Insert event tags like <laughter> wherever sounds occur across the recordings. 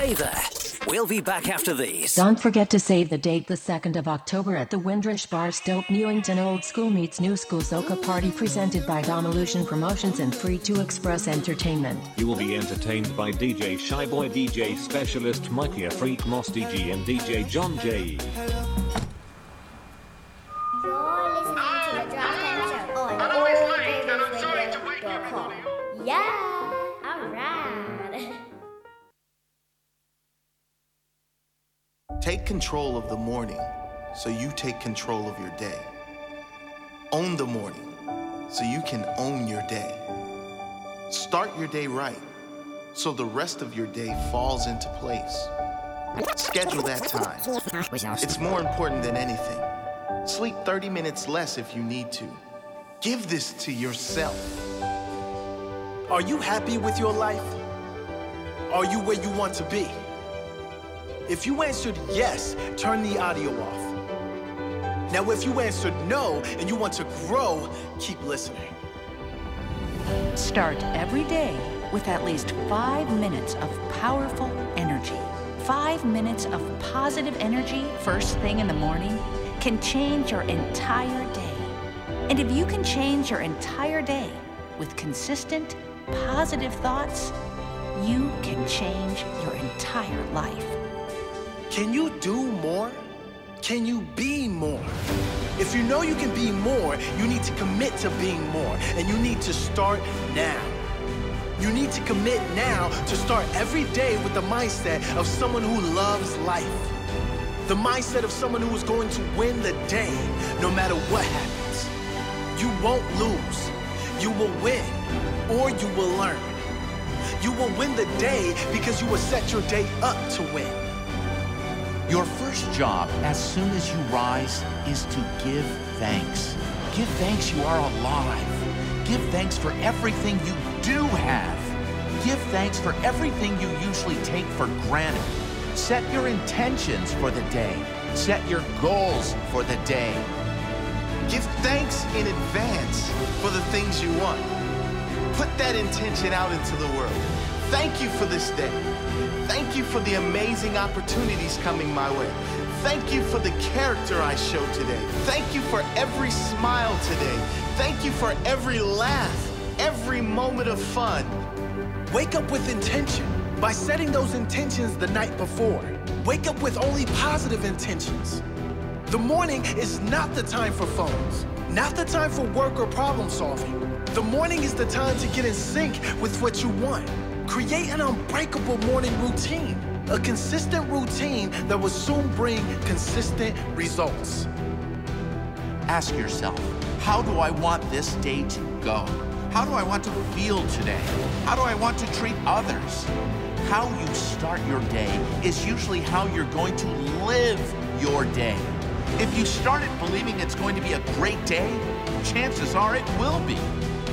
Stay there. We'll be back after these. Don't forget to save the date the 2nd of October at the Windrush Bar Stoke Newington Old School Meets New School Soca Party presented by Domilution Promotions and Free to Express Entertainment. You will be entertained by DJ Shyboy, DJ Specialist Mikey Freak Moss DG and DJ John J. control of the morning so you take control of your day. Own the morning so you can own your day. Start your day right so the rest of your day falls into place. Schedule that time. It's more important than anything. Sleep 30 minutes less if you need to. Give this to yourself. Are you happy with your life? Are you where you want to be? If you answered yes, turn the audio off. Now, if you answered no and you want to grow, keep listening. Start every day with at least five minutes of powerful energy. Five minutes of positive energy first thing in the morning can change your entire day. And if you can change your entire day with consistent, positive thoughts, you can change your entire life. Can you do more? Can you be more? If you know you can be more, you need to commit to being more, and you need to start now. You need to commit now to start every day with the mindset of someone who loves life. The mindset of someone who is going to win the day no matter what happens. You won't lose. You will win or you will learn. You will win the day because you will set your day up to win. Your first job as soon as you rise is to give thanks. Give thanks you are alive. Give thanks for everything you do have. Give thanks for everything you usually take for granted. Set your intentions for the day. Set your goals for the day. Give thanks in advance for the things you want. Put that intention out into the world. Thank you for this day. Thank you for the amazing opportunities coming my way. Thank you for the character I show today. Thank you for every smile today. Thank you for every laugh, every moment of fun. Wake up with intention by setting those intentions the night before. Wake up with only positive intentions. The morning is not the time for phones, not the time for work or problem solving. The morning is the time to get in sync with what you want. Create an unbreakable morning routine, a consistent routine that will soon bring consistent results. Ask yourself, how do I want this day to go? How do I want to feel today? How do I want to treat others? How you start your day is usually how you're going to live your day. If you started believing it's going to be a great day, chances are it will be.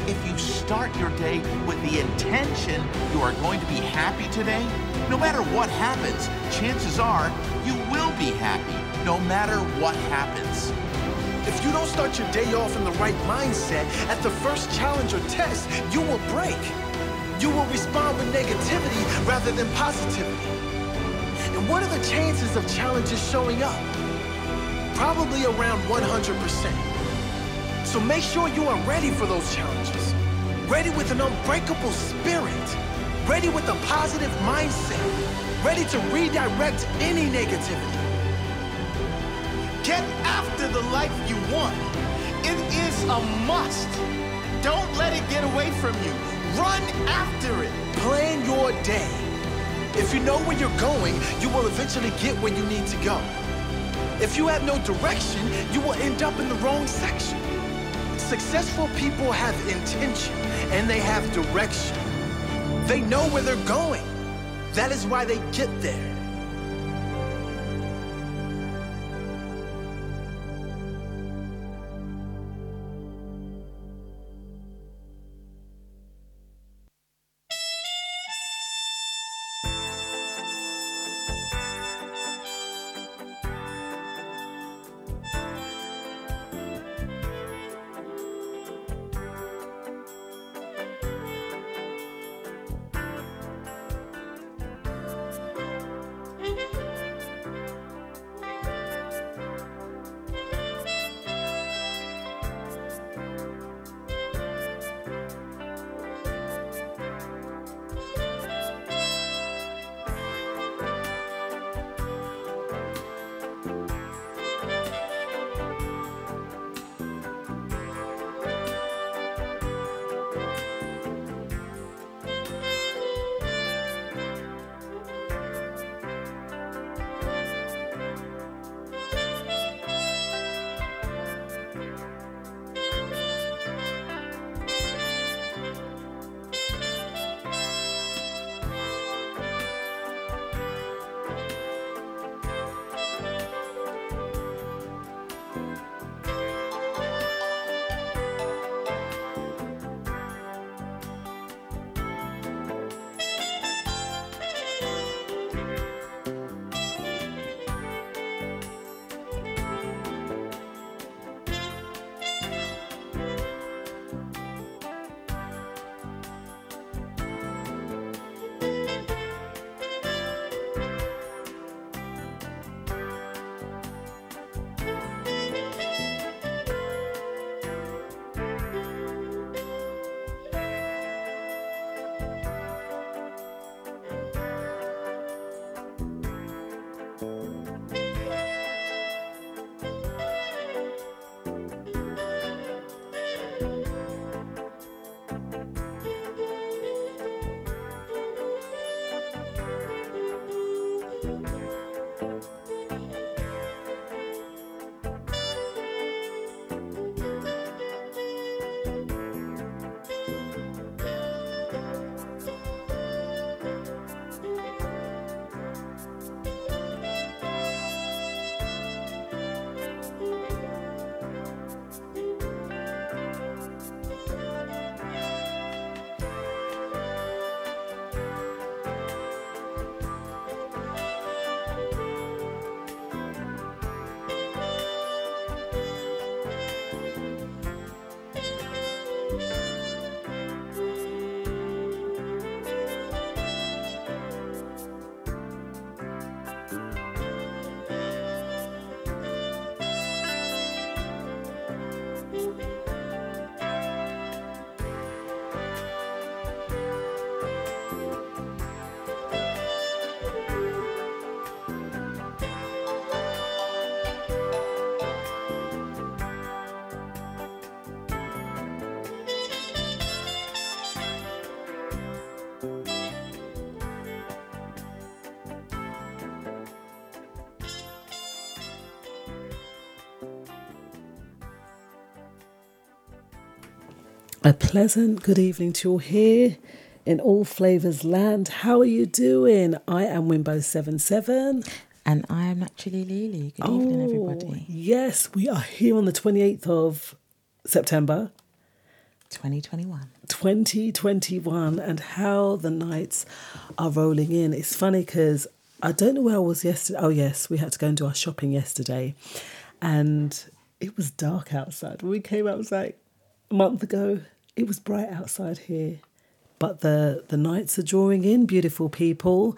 If you start your day with the intention you are going to be happy today, no matter what happens, chances are you will be happy no matter what happens. If you don't start your day off in the right mindset, at the first challenge or test, you will break. You will respond with negativity rather than positivity. And what are the chances of challenges showing up? Probably around 100%. So make sure you are ready for those challenges. Ready with an unbreakable spirit. Ready with a positive mindset. Ready to redirect any negativity. Get after the life you want. It is a must. Don't let it get away from you. Run after it. Plan your day. If you know where you're going, you will eventually get where you need to go. If you have no direction, you will end up in the wrong section. Successful people have intention and they have direction. They know where they're going. That is why they get there. A pleasant good evening to you all here in All Flavors Land. How are you doing? I am Wimbo77. And I am actually Lily. Good evening, Oh, everybody. Yes, we are here on the 28th of September 2021. 2021 and how the nights are rolling in. It's funny because I don't know where I was yesterday. Oh, yes, we had to go and do our shopping yesterday. And it was dark outside. When we came out, it was like a month ago. It was bright outside here. But the, the nights are drawing in, beautiful people.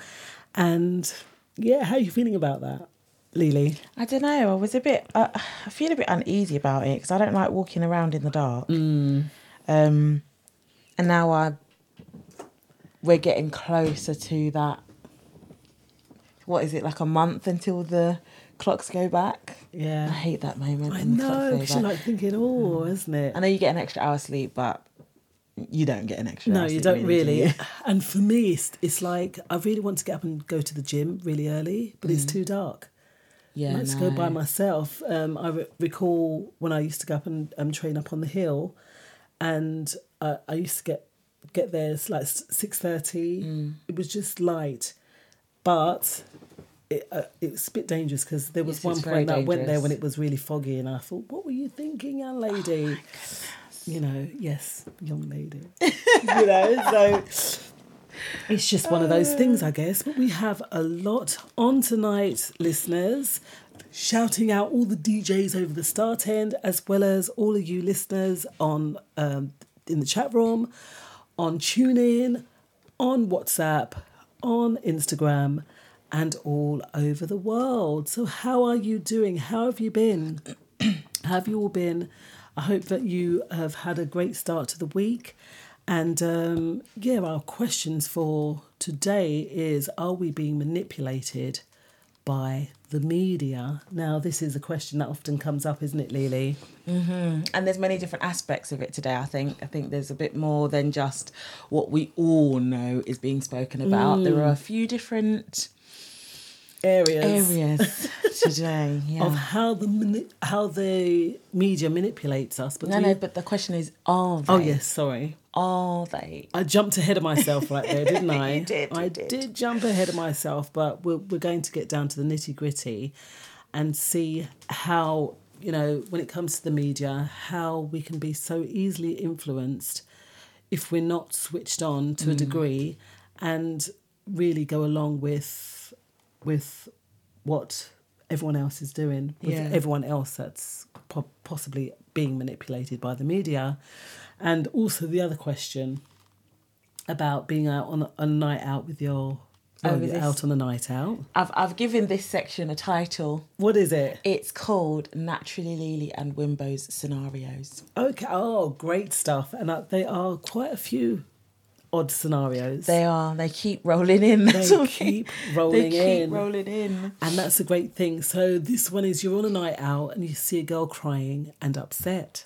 And yeah, how are you feeling about that, Lily? I don't know. I was a bit. Uh, I feel a bit uneasy about it because I don't like walking around in the dark. Mm. Um, and now I, we're getting closer to that. What is it like a month until the clocks go back? Yeah. I hate that moment. I clocks know, because you're like thinking, oh, isn't it? I know you get an extra hour sleep, but you don't get an extra. No, you don't do really. you? <laughs> And for me, it's, it's like I really want to get up and go to the gym really early, but it's Mm. too dark. Yeah, Let's go by myself. Um, I re- recall when I used to go up and um, train up on the hill, and uh, I used to get get there. It's like six thirty. Mm. It was just light, but it uh, it was a bit dangerous because there was Yes, one it's point I went there when it was really foggy, and I thought, "What were you thinking, young lady?" You know, yes, young lady. <laughs> you know, so it's just one of those things, I guess. But we have a lot on tonight, listeners. Shouting out all the DJs over the start end, as well as all of you listeners on um, in the chat room, on TuneIn, on WhatsApp, on Instagram, and all over the world. So, how are you doing? How have you been? <clears throat> have you all been? I hope that you have had a great start to the week. And um, yeah, our questions for today is Are we being manipulated by the media? Now, this is a question that often comes up, isn't it, Lily? hmm And there's many different aspects of it today. I think. I think there's a bit more than just what we all know is being spoken about. There Mm. are a few different Areas. areas <laughs> today. Yeah. Of how the mani- how the media manipulates us, but no, do no. you- But the question is, are they? oh yes, sorry, Are they? I jumped ahead of myself right there, didn't <laughs> I? You did, you I did. jump ahead of myself, but we're we're going to get down to the nitty gritty, and see how you know when it comes to the media, how we can be so easily influenced if we're not switched on to a Mm. degree, and really go along with with what everyone else is doing, with Yeah. everyone else that's po- possibly being manipulated by the media. And also the other question about being out on a, night out with your Oh, well, this- out on a night out. I've I've given this section a title. What is it? It's called Naturally Lily and Wimbo's Scenarios. Okay. Oh, great stuff. And uh, they are quite a few odd scenarios. They are. They keep rolling in. That's They keep rolling They keep in. rolling in. And that's a great thing. So this one is you're on a night out and you see a girl crying and upset.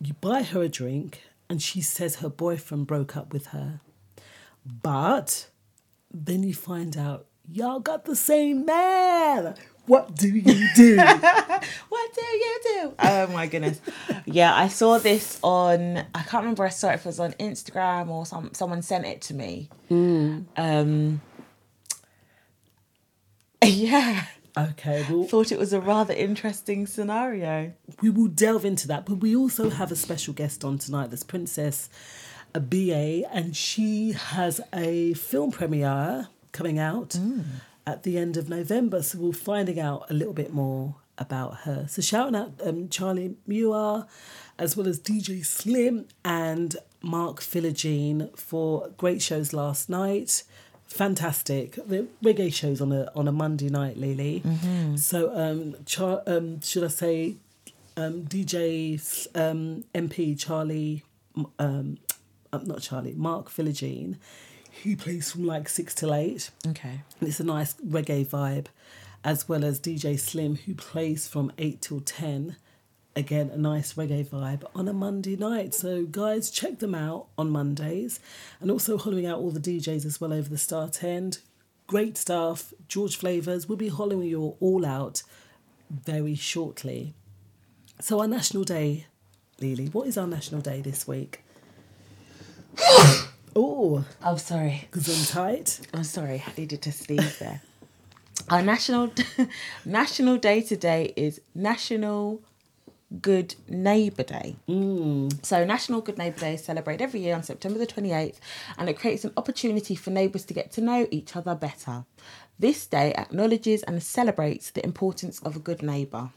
You buy her a drink and she says her boyfriend broke up with her. But then you find out y'all got the same man. What do you do? <laughs> What do you do? Oh my goodness. yeah, I saw this on I can't remember I saw it if it was on Instagram or some someone sent it to me. Um <laughs> Yeah. okay, well Thought it was a rather interesting scenario. we will delve into that. But we also have a special guest on tonight. This Princess a BA, and she has a film premiere coming out at the end of November. So we're finding out a little bit more about her. So shouting out um, Charlie Muir, as well as DJ Slim and Mark Philogene for great shows last night. Fantastic. The reggae shows on a on a Monday night, Lily. So um, Char- um should I say um, DJ um, MP Charlie, um, uh, not Charlie, Mark Philogene. He plays from like six till eight. Okay. And it's a nice reggae vibe, as well as DJ Slim, who plays from eight till ten. Again, a nice reggae vibe on a Monday night. So, guys, check them out on Mondays. And also hollowing out all the DJs as well over the start end. Great stuff. George Flavors. We'll be hollowing you all out very shortly. So, our National Day, Lily, what is our National Day this week? <laughs> Oh, I'm sorry. Gesundheit. I'm tight. Oh sorry. I needed to sneeze there. <laughs> Our national <laughs> national day today is National Good Neighbour Day. Mm. So, National Good Neighbour Day is celebrated every year on September the 28th, and it creates an opportunity for neighbours to get to know each other better. This day acknowledges and celebrates the importance of a good neighbour.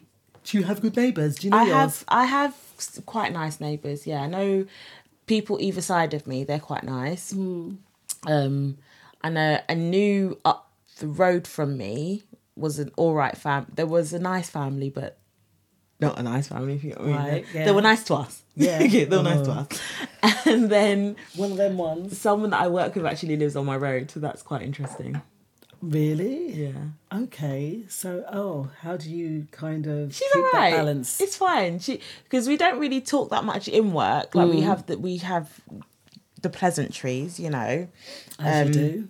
Do you have good neighbours? Do you know I yours? have I have quite nice neighbours. Yeah, I know people either side of me. They're quite nice. Um, I know a new up the road from me was an all right fam. There was a nice family, but not a nice family. If you know what I mean. Right, They- yeah. They were nice to us. Yeah. <laughs> they were nice to Oh. us. <laughs> And then One of them ones. someone that I work with actually lives on my road, so that's quite interesting. Really? Yeah. Okay. So, oh, how do you kind of She's keep that balance? It's fine. She because we don't really talk that much in work. Like we Mm. have that we have the pleasantries, you know. As you do.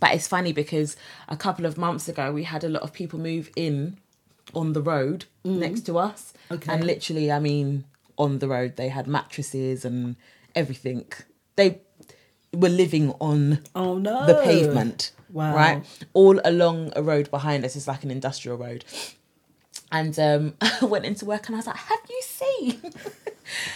But it's funny because a couple of months ago we had a lot of people move in on the road next to us. Mm. Okay. And literally, I mean, on the road they had mattresses and everything. They were living on Oh no. the pavement. Wow. Right? All along a road behind us is like an industrial road. And um, <laughs> I went into work and I was like, Have you seen? <laughs>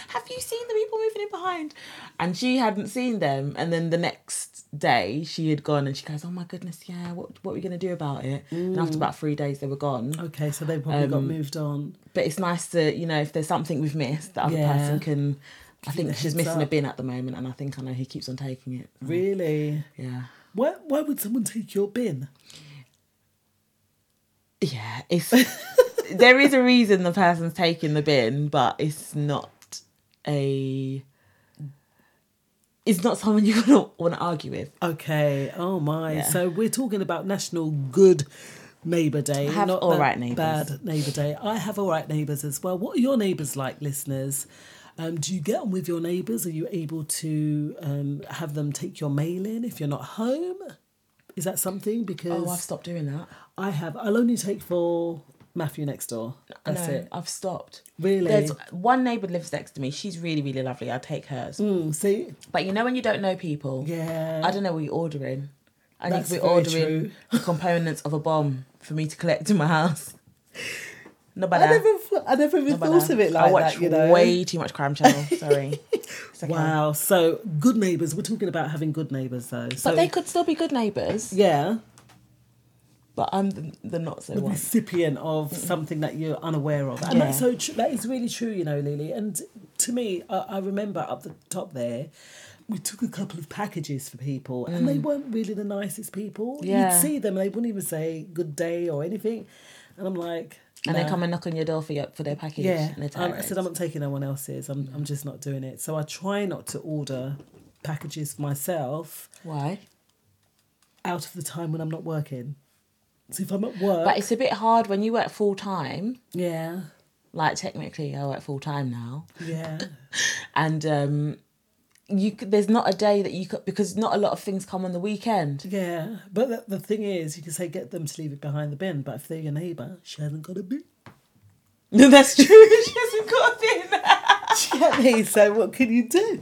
Have you seen the people moving in behind? And she hadn't seen them. And then the next day she had gone and she goes, Oh my goodness, yeah, what, what are we going to do about it? And after Mm. about three days, they were gone. Okay, so they probably got Um, moved on. But it's nice to, you know, if there's something we've missed, the other Yeah. person can. I think she's missing a bin at the moment, and I think I know who keeps on taking it. Really? Yeah. Why, why would someone take your bin? Yeah, it's <laughs> there is a reason the person's taking the bin, but it's not a it's not someone you're gonna want to argue with. Okay. Oh my. Yeah. So we're talking about National Good Neighbour Day. I have not all right neighbours. Bad Neighbour Day. I have all right neighbours as well. What are your neighbours like, listeners? Um, do you get on with your neighbours? Are you able to um, have them take your mail in if you're not home? Is that something? Because Oh, I've stopped doing that. I have. I'll only take for Matthew next door. That's no, it. I've stopped. Really? There's one neighbour lives next to me. She's really, really lovely. I take hers. Mm, see? But you know when you don't know people, Yeah. I don't know what you're ordering. And That's you could be ordering true. the components of a bomb for me to collect in my house. <laughs> No I never, I never even No thought of it I like watch that. You know, way too much crime channel. <laughs> Sorry. Okay. Wow. So good neighbours. We're talking about having good neighbours, though. So But they could still be good neighbours. yeah, But I'm the, the not so the one. recipient of something that you're unaware of, and that's Yeah. so true. That is really true, you know, Lily. And to me, I, I remember up the top there. We took a couple of packages for people, and they weren't really the nicest people. Mm. Yeah. You'd see them, and they wouldn't even say good day or anything. And I'm like, And they come and knock on your door for your, for their package. Yeah, they're I said I'm not taking no one else's. I'm I'm just not doing it. So I try not to order packages for myself Why? out of the time when I'm not working. So if I'm at work, But it's a bit hard when you work full time. yeah, Like technically, I work full time now, yeah, <laughs> and um, you there's not a day that you could because not a lot of things come on the weekend. yeah. But the, the thing is, you can say get them to leave it behind the bin. But if they're your neighbour, she hasn't got a bin. No, <laughs> that's true. <laughs> she hasn't got a bin. <laughs> Do you get me? So what can you do?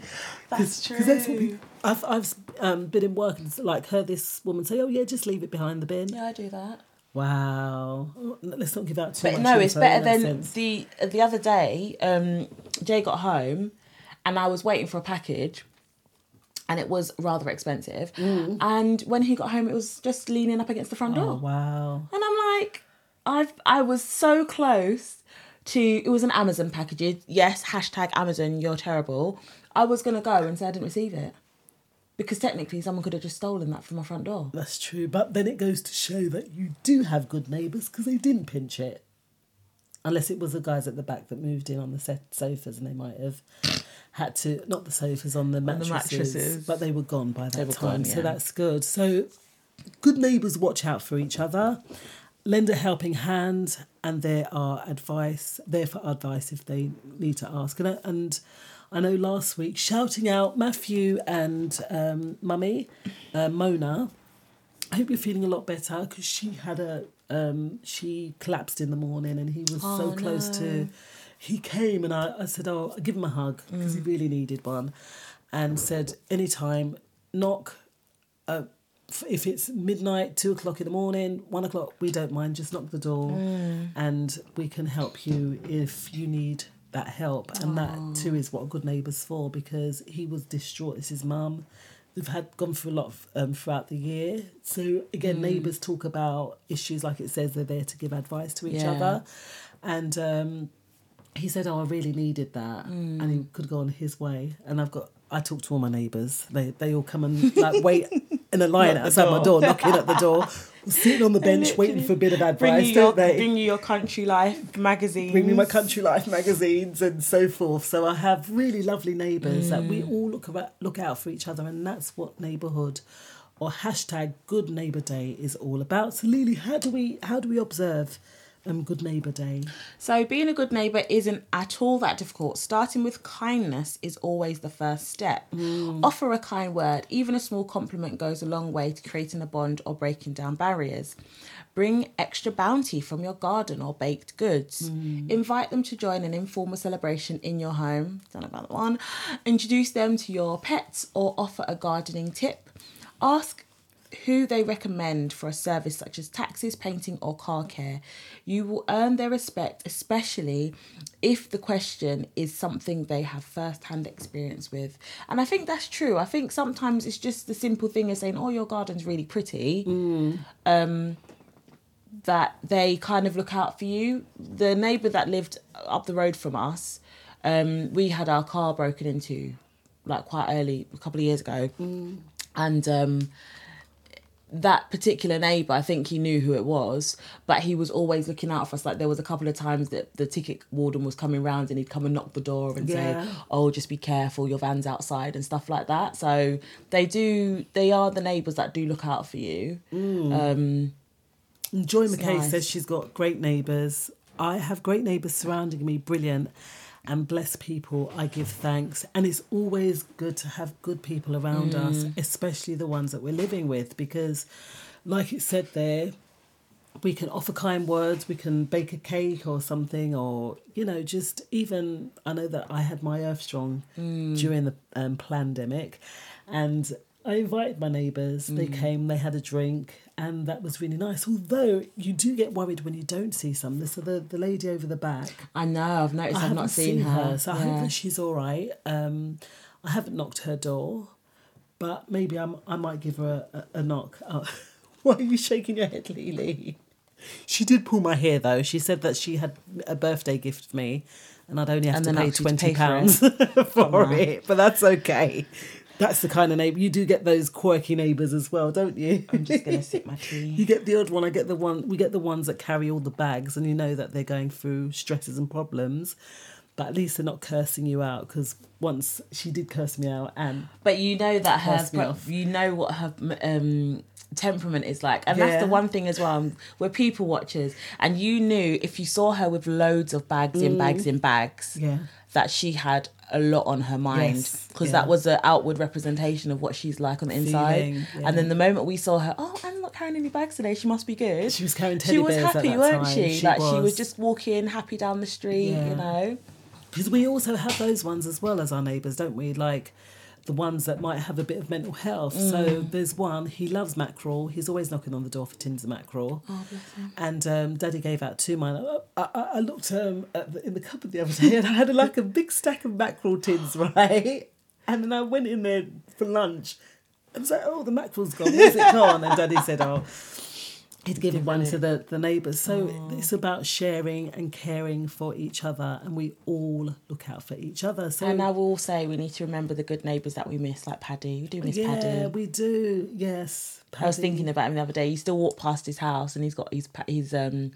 That's Because that's what true. we, I've I've um, been in work and like heard this woman say, "Oh yeah, just leave it behind the bin." Yeah, I do that. Wow. Oh, Let's not give out too But much. no, it's better than sense. the the other day. Um, Jay got home, and I was waiting for a package, and it was rather expensive. Mm. And when he got home, it was just leaning up against the front Oh door, wow. and I'm like, I've I was so close to. It was an Amazon package. Yes, hashtag Amazon. You're terrible. I was gonna go and say I didn't receive it. Because technically, someone could have just stolen that from my front door. That's true, but then it goes to show that you do have good neighbours because they didn't pinch it. Unless it was the guys at the back that moved in on the set sofas and they might have had to, not the sofas, on the the mattresses, mattresses. but they were gone by that time. gone, So that's good. So good neighbours watch out for each other, lend a helping hand, and there are advice, there for advice if they need to ask. And, I- and I know last week, shouting out Matthew and um, Mummy, uh, Mona, I hope you're feeling a lot better because she had a um, she collapsed in the morning and he was so Oh, close to. He came and I, I said, "Oh, I'll give him a hug because he really needed one," and said, "Anytime knock. Uh, if it's midnight, two o'clock in the morning, one o'clock, we don't mind. Just knock the door, Mm. and we can help you if you need that help. And that too is what Good Neighbours for because he was distraught. It's his mum. They've had gone through a lot of, um, throughout the year. So again, Mm. neighbours talk about issues like it says they're there to give advice to each Yeah. other, and. Um, he said, "Oh, I really needed that," Mm. and he could go on his way. And I've got, I talk to all my neighbours. They they all come and like <laughs> wait in a line outside my door. knocking at the door, sitting on the <laughs> bench, waiting for a bit of advice, you, your, don't they? bring you your country life magazine. Bring me my country life magazines and so forth. So I have really lovely neighbours that we Mm. all look about, look out for each other, and that's what neighbourhood or hashtag Good Neighbour Day is all about. So Lily, how do we how do we observe um, Good Neighbour Day? So, being a good neighbour isn't at all that difficult. Starting with kindness is always the first step. Offer a kind word, even a small compliment goes a long way to creating a bond or breaking down barriers. Bring extra bounty from your garden or baked goods. Invite them to join an informal celebration in your home. Don't know about that one. Introduce them to your pets or offer a gardening tip. Ask who they recommend for a service such as taxis, painting, or car care. You will earn their respect, especially if the question is something they have first hand experience with. And I think that's true. I think sometimes it's just the simple thing of saying, Oh, your garden's really pretty. Um, that they kind of look out for you. The neighbour that lived up the road from us, um, we had our car broken into like quite early, a couple of years ago. And um, that particular neighbour, I think he knew who it was, but he was always looking out for us. Like there was a couple of times that the ticket warden was coming round and he'd come and knock the door and Yeah. say, "Oh, just be careful, your van's outside" and stuff like that. So they do. They are the neighbours that do look out for you. Um, Joy McKay nice. says she's got great neighbours. I have great neighbours surrounding me, brilliant. And bless people, I give thanks. And it's always good to have good people around us, Mm. especially the ones that we're living with, because, like it said there, we can offer kind words, we can bake a cake or something, or, you know, just even. I know that I had my Earth Strong Mm. during the um, pandemic, and I invited my neighbours. They Mm. came, they had a drink, and that was really nice. Although you do get worried when you don't see some. So the, the lady over the back, I know. I've noticed. I I've haven't not seen, her. so I hope that she's all right. Um, I haven't knocked her door, but maybe I'm, I might give her a, a, a knock. <laughs> Oh, why are you shaking your head, Lily? She did pull my hair though. She said that she had a birthday gift for me, and I'd only have And to pay asked you to twenty pay for pounds it. <laughs> for, it. But that's okay. That's the kind of neighbour you do get those quirky neighbours as well, don't you? I'm just gonna <laughs> sip my tea. You get the odd one. I get the one. We get the ones that carry all the bags, and you know that they're going through stresses and problems. But at least they're not cursing you out because once she did curse me out, and But you know that her, you know what her um, temperament is like, and that's the one thing as well. We're people watchers, and you knew if you saw her with loads of bags in bags in bags, Mm. Yeah. That she had a lot on her mind Yes, because yeah. that was the outward representation of what she's like on the inside. Feeling, yeah. And then the moment we saw her, oh, I'm not carrying any bags today. She must be good. She was carrying She was happy, weren't time. she? She like she was was. just walking happy down the street. Yeah. You know. because we also have those ones as well as our neighbours, don't we? Like the ones that might have a bit of mental health. So Mm. there's one. He loves mackerel. He's always knocking on the door for tins of mackerel. Oh. And um, Daddy gave out two mine. I, I, I looked um, at the, in the cupboard the other day and I had like a big stack of mackerel tins, <laughs> right? And then I went in there for lunch. I was like, oh, the mackerel's gone. Where's it gone? And Daddy said, oh, he'd given one to the, the neighbours. So it's about sharing and caring for each other, and we all look out for each other. So And I will say we need to remember the good neighbours that we miss, like Paddy. We do miss yeah, Paddy. Yeah, we do. Yes, I was thinking about him the other day. You still walk past his house, and he's got his his um,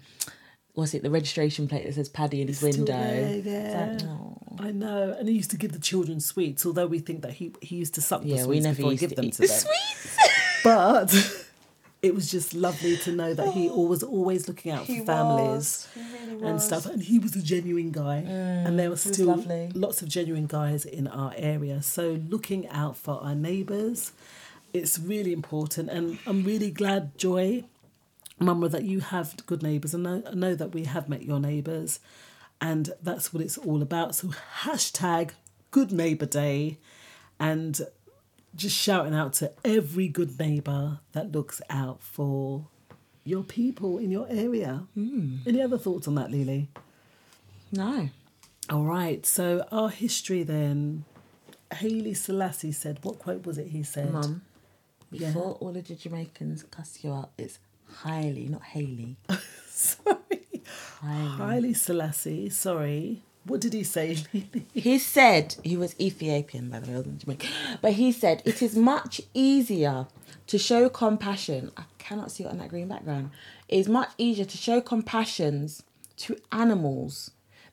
what's it? The registration plate that says Paddy in his window. there, yeah. like, oh. I know, and he used to give the children sweets. Although we think that he he used to suck the Yeah, sweets we never before he used give to them eat to the them. sweets. But it was just lovely to know that he was always looking out He for families really and stuff. And he was a genuine guy, and there were still lots of genuine guys in our area. So looking out for our neighbours, it's really important. And I'm really glad, Joy, Mama, that you have good neighbours. And I know that we have met your neighbours, and that's what it's all about. So hashtag Good Neighbour Day, and just shouting out to every good neighbour that looks out for your people in your area. Hmm. Any other thoughts on that, Lily? No. All right, so our history then. Haley Selassie said, what quote was it he said? Mum, Yeah. before all of the Jamaicans cuss you out, it's highly, not Haley. <laughs> Sorry. Highly. Haile Selassie, sorry. What did he say, He said he was Ethiopian, by the way, wasn't Jamaican. But he said it is much easier to show compassion. I cannot see it on that green background. It is much easier to show compassions to animals.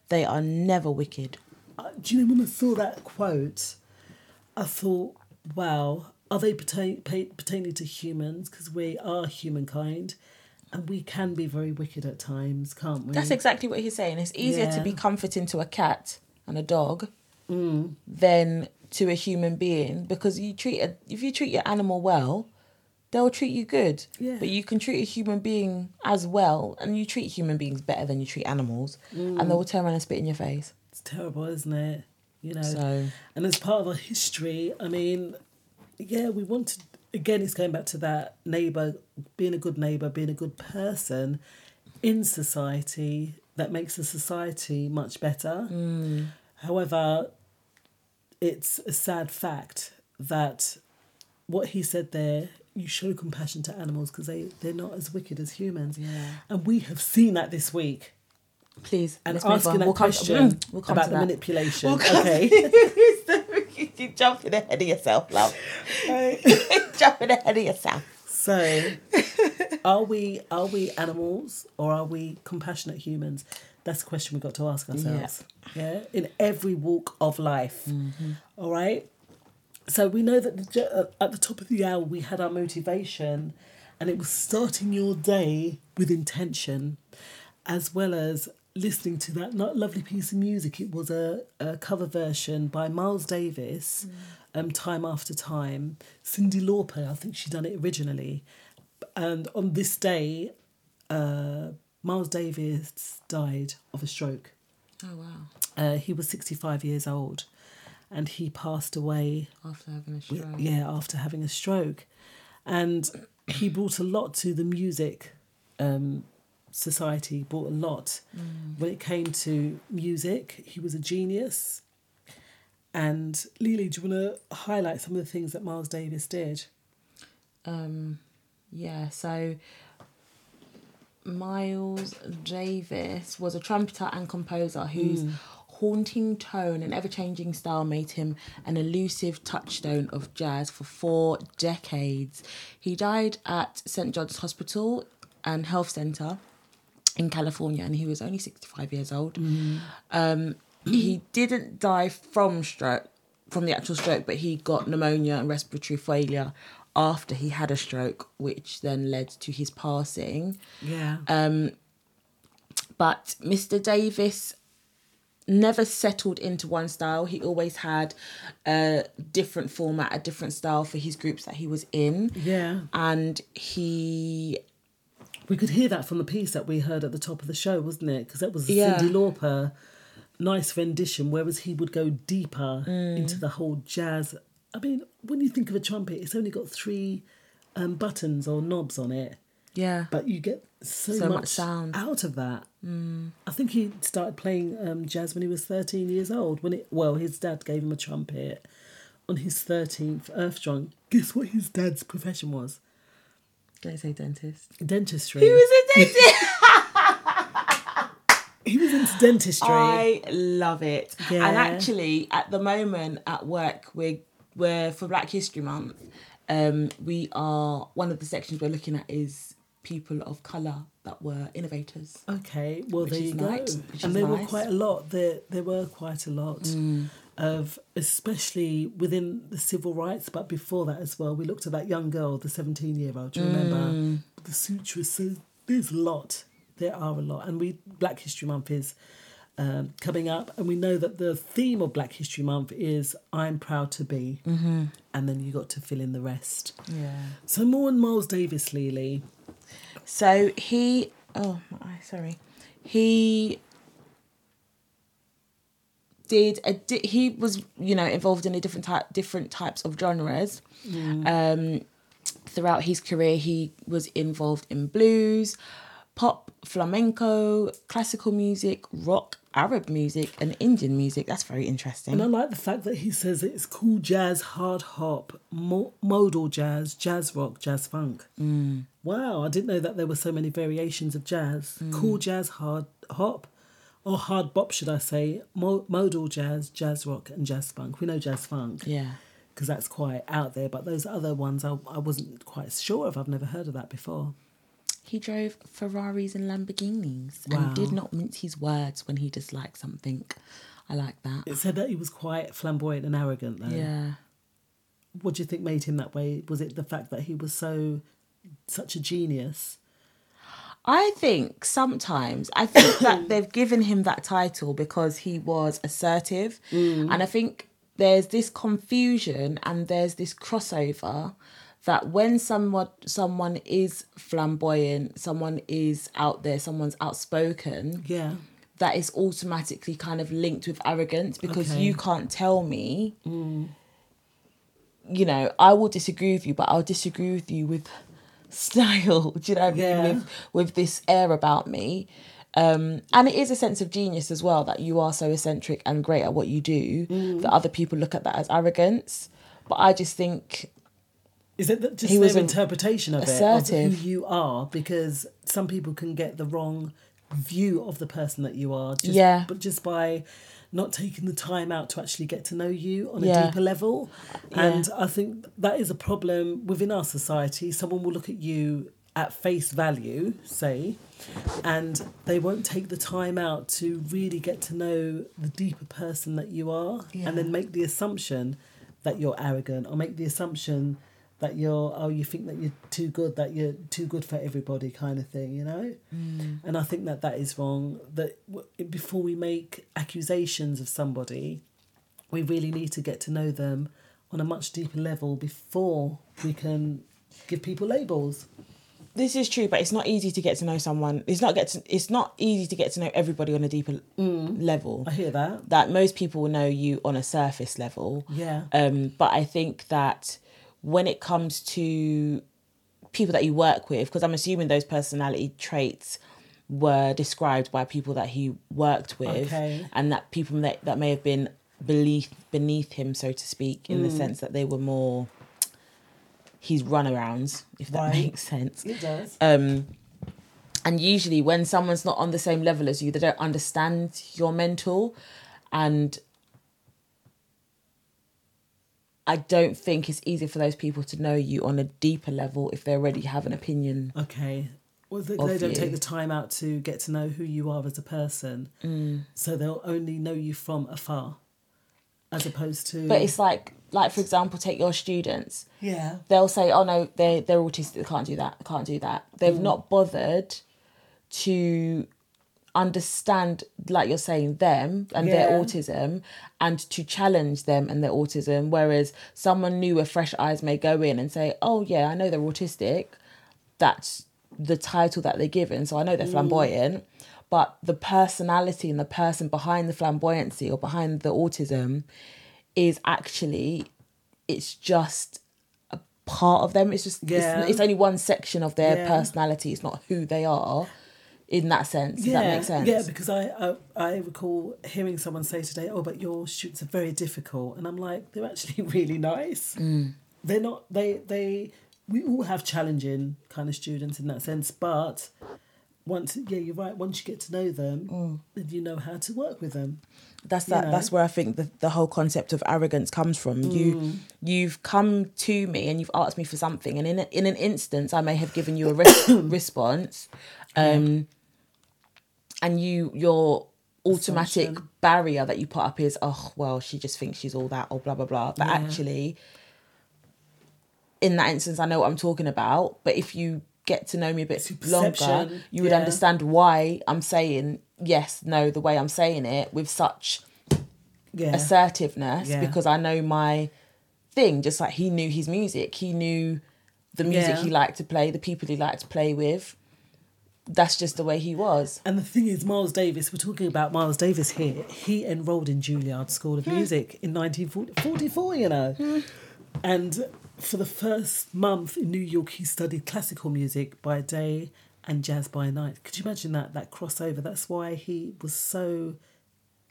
They are never wicked. Uh, do you know when I saw that quote, I thought, wow, are they pertain- pertaining to humans? Because we are humankind and we can be very wicked at times, can't we? That's exactly what he's saying. It's easier to be comforting to a cat and a dog Mm. than to a human being because you treat a, if you treat your animal well, they'll treat you good. Yeah. But you can treat a human being as well, and you treat human beings better than you treat animals, Mm. and they will turn around and spit in your face. It's terrible, isn't it? You know. So- and as part of our history, I mean, yeah, we want to. Again, it's going back to that neighbour, being a good neighbour, being a good person in society that makes the society much better. However, it's a sad fact that what he said there, you show compassion to animals because they, they're not as wicked as humans. Yeah. And we have seen that this week. Please, And asking that We'll question mm, we'll come about to the manipulation. We'll come- okay. You jumping ahead of yourself, love. <laughs> jumping ahead of yourself. So, <laughs> are we are we animals or are we compassionate humans? That's the question we've got to ask ourselves. Yeah, in every walk of life. All right. So we know that the, uh, at the top of the hour we had our motivation, and it was starting your day with intention, as well as listening to that not lovely piece of music. It was a, a cover version by Miles Davis, um, Time After Time. Cyndi Lauper, I think she done it originally, and on this day, uh, Miles Davis died of a stroke. Oh wow! Uh, he was sixty five years old, and he passed away After having a stroke. yeah, after having a stroke. And he brought a lot to the music um, society, brought a lot. Mm. When it came to music, he was a genius. And Lily, do you want to highlight some of the things that Miles Davis did? Um, yeah, so Miles Davis was a trumpeter and composer whose Mm. haunting tone and ever changing style made him an elusive touchstone of jazz for four decades. He died at St. John's Hospital and Health Center in California, and he was only 65 years old. Um, he didn't die from stroke, from the actual stroke, but he got pneumonia and respiratory failure after he had a stroke, which then led to his passing. Yeah. Um, but Mr. Davis never settled into one style. He always had a different format, a different style for his groups that he was in. Yeah. And he We could hear that from the piece that we heard at the top of the show, wasn't it? Because that was a Yeah. Cyndi Lauper nice rendition, whereas he would go deeper Mm. into the whole jazz. I mean, when you think of a trumpet, it's only got three um, buttons or knobs on it. Yeah. But you get so, So much, much sound. out of that. Mm. I think he started playing um, jazz when he was 13 years old. When it well, his dad gave him a trumpet on his 13th Earth Strong. Guess what his dad's profession was? Don't say dentist. Dentistry. He was a dentist. <laughs> He was into dentistry. I love it. Yeah. And actually, at the moment at work, we're we're for Black History Month. Um, we are one of the sections we're looking at is people of color that were innovators. Okay, well Which there is you go. nice, which and is there were quite a lot. There there were quite a lot Mm. Of, especially within the civil rights, but before that as well. We looked at that young girl, the seventeen year old. Do you Mm. remember the sutras? So there's a lot. There are a lot, and we Black History Month is. Um, coming up, and we know that the theme of Black History Month is "I'm proud to be," Mhm. and then you got to fill in the rest. Yeah. So more on Miles Davis, Lily. So he, oh my eye, sorry, he did a di- he was you know involved in a different type different types of genres. Um, throughout his career, he was involved in blues, pop, flamenco, classical music, rock, Arab music, and Indian music. That's very interesting. And I like the fact that he says it's cool jazz, hard hop, mo- modal jazz, jazz rock, jazz funk. Mm. Wow, I didn't know that there were so many variations of jazz. Mm. Cool jazz, hard hop, or hard bop, should I say? Mo- modal jazz, jazz rock, and jazz funk. We know jazz funk. Yeah. Because that's quite out there, but those other ones I, I wasn't quite sure of. I've never heard of that before. He drove Ferraris and Lamborghinis Wow. and did not mince his words when he disliked something. I like that. It said that he was quite flamboyant and arrogant, though. Yeah. What do you think made him that way? Was it the fact that he was so such a genius? I think sometimes I think that <coughs> they've given him that title because he was assertive, Mm. and I think there's this confusion and there's this crossover that when someone someone is flamboyant, someone is out there, someone's outspoken, Yeah. that is automatically kind of linked with arrogance because Okay. you can't tell me you know, I will disagree with you, but I'll disagree with you with style. <laughs> Do you know what I Yeah. With with this air about me. Um, and it is a sense of genius as well that you are so eccentric and great at what you do Mm. that other people look at that as arrogance. But I just think Is it that just He their was interpretation of it, of assertive. who you are? Because some people can get the wrong view of the person that you are. Just, Yeah. But just by not taking the time out to actually get to know you on a deeper level. Yeah. And I think that is a problem within our society. Someone will look at you at face value, say, and they won't take the time out to really get to know the deeper person that you are and then make the assumption that you're arrogant or make the assumption that you're oh you think that you're too good that you're too good for everybody kind of thing you know Mm. and i think that that is wrong that w- before we make accusations of somebody we really need to get to know them on a much deeper level before we can give people labels this is true, but it's not easy to get to know someone. It's not get to, it's not easy to get to know everybody on a deeper level. Mm. i hear that That most people will know you on a surface level. yeah Um, but I think that when it comes to people that you work with, because I'm assuming those personality traits were described by people that he worked with, Okay. and that people that, that may have been beneath beneath him, so to speak, in the Mm. sense that they were more his runarounds, if that Right. makes sense. it does Um, and usually, when someone's not on the same level as you, they don't understand your mental. And I don't think it's easy for those people to know you on a deeper level if they already have an opinion. Okay. Well, they, they don't you. take the time out to get to know who you are as a person. Mm. So they'll only know you from afar, as opposed to. But it's like, like for example, take your students. Yeah. They'll say, "Oh no, they're they're autistic. They can't do that. They can't do that." They've Mm. not bothered to understand, like you're saying, them and their autism, and to challenge them and their autism. Whereas someone new with fresh eyes may go in and say, "Oh yeah, I know they're autistic." That's the title that they're given, so I know they're Mm. flamboyant. But the personality and the person behind the flamboyancy or behind the autism is actually it's just a part of them. It's just Yeah. it's, it's only one section of their Yeah. personality. It's not who they are in that sense. Does yeah, that make sense? Yeah, because I, I I recall hearing someone say today, "Oh, but your students are very difficult," and I'm like, they're actually <laughs> really nice. Mm. They're not. They they we all have challenging kind of students in that sense, but once yeah, you're right. Once you get to know them, then you know how to work with them. that's you that know. that's where i think the, the whole concept of arrogance comes from Mm. you you've come to me and you've asked me for something and in a, in an instance i may have given you a res- <coughs> response um and you your automatic Assumption. barrier that you put up is oh well she just thinks she's all that or blah blah blah but Yeah. actually in that instance i know what i'm talking about but if you get to know me a bit longer you would yeah. understand why i'm saying yes no the way i'm saying it with such Yeah. assertiveness because I know my thing. Just like he knew his music, he knew the music he liked to play, the people he liked to play with. That's just the way he was. And the thing is, Miles Davis, we're talking about Miles Davis here. He enrolled in Juilliard School of Music in 1944, you know. And for the first month in New York, he studied classical music by day and jazz by night. Could you imagine that, that crossover? That's why he was so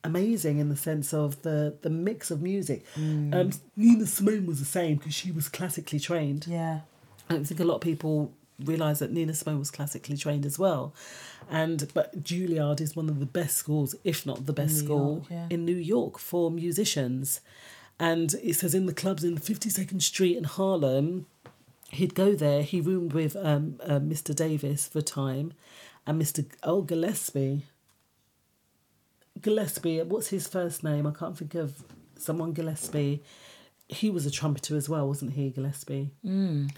amazing in the sense of the, the mix of music. Um, Nina Simone was the same because she was classically trained. Yeah. I don't think a lot of people realise that Nina Simone was classically trained as well. And but Juilliard is one of the best schools, if not the best New school York, yeah. in New York for musicians. And it says in the clubs in 52nd Street in Harlem, he'd go there. He roomed with um, uh, Mr. Davis for a time, and Mr. Oh Gillespie. Gillespie, what's his first name? I can't think of someone Gillespie. He was a trumpeter as well, wasn't he, Gillespie? Mm.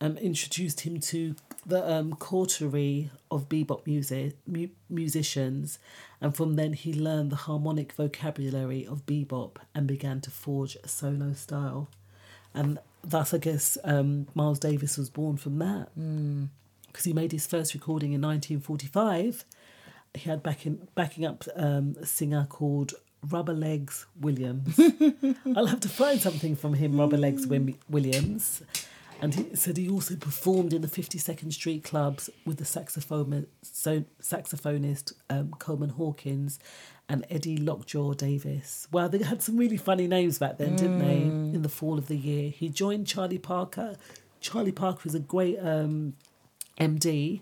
Um, introduced him to the um, coterie of bebop music mu- musicians, and from then he learned the harmonic vocabulary of bebop and began to forge a solo style, and thus I guess um, Miles Davis was born from that because he made his first recording in 1945. He had backing backing up um, a singer called Rubber Legs Williams. <laughs> I'll have to find something from him, Rubber Legs Wim- Williams. And he said he also performed in the 52nd Street clubs with the saxophone, so, saxophonist um, Coleman Hawkins and Eddie Lockjaw Davis. Well, they had some really funny names back then, didn't they? In the fall of the year. He joined Charlie Parker. Charlie Parker is a great um, MD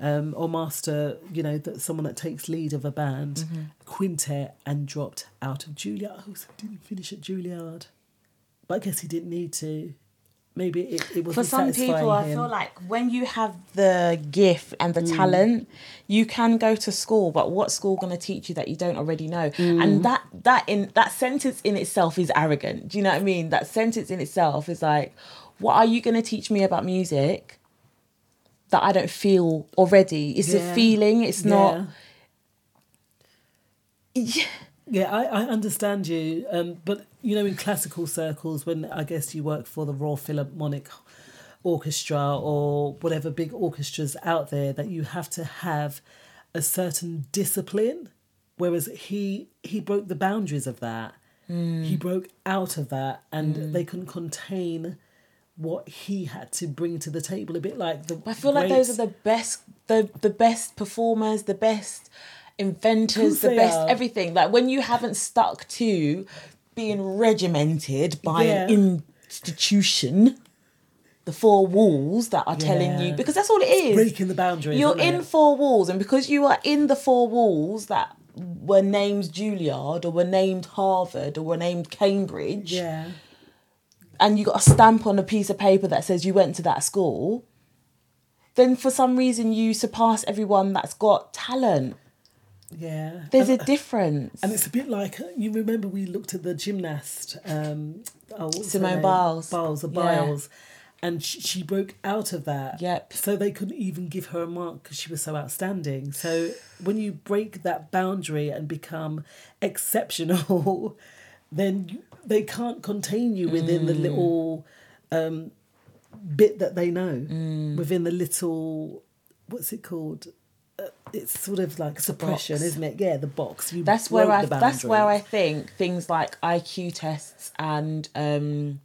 um, or master, you know, that someone that takes lead of a band, quintet, and dropped out of Juilliard. Oh, so didn't finish at Juilliard. But I guess he didn't need to. Maybe it, it was For some people, I feel like when you have the gift and the mm. talent, you can go to school. But what school going to teach you that you don't already know? And mm. that that in that sentence in itself is arrogant. Do you know what I mean? That sentence in itself is like, what are you going to teach me about music that I don't feel already? It's a feeling. It's not. Yeah, I, I understand you. Um, but, you know, in classical circles, when I guess you work for the Royal Philharmonic Orchestra or whatever big orchestras out there, that you have to have a certain discipline. Whereas he he broke the boundaries of that. He broke out of that, and they couldn't contain what he had to bring to the table. A bit like the. I feel like those are the best, the the best performers, the best inventors, the best are. everything. Like when you haven't stuck to being regimented by an institution, the four walls that are telling you because that's all it is. breaking the boundaries. You're in it? four walls, and because you are in the four walls that were named Juilliard or were named Harvard or were named Cambridge, Yeah. and you got a stamp on a piece of paper that says you went to that school, then for some reason you surpass everyone that's got talent. Yeah. There's a difference. And it's a bit like you remember we looked at the gymnast, um, oh, Simone? Biles. Biles, or Yeah. Biles, and she, she broke out of that. Yep. So they couldn't even give her a mark because she was so outstanding. So when you break that boundary and become exceptional, <laughs> then you, they can't contain you within the Mm. little um, bit that they know, Mm. within the little what's it called? Uh, it's sort of like suppression, box. isn't it? Yeah, the box. You that's where I that's where I think things like IQ tests and um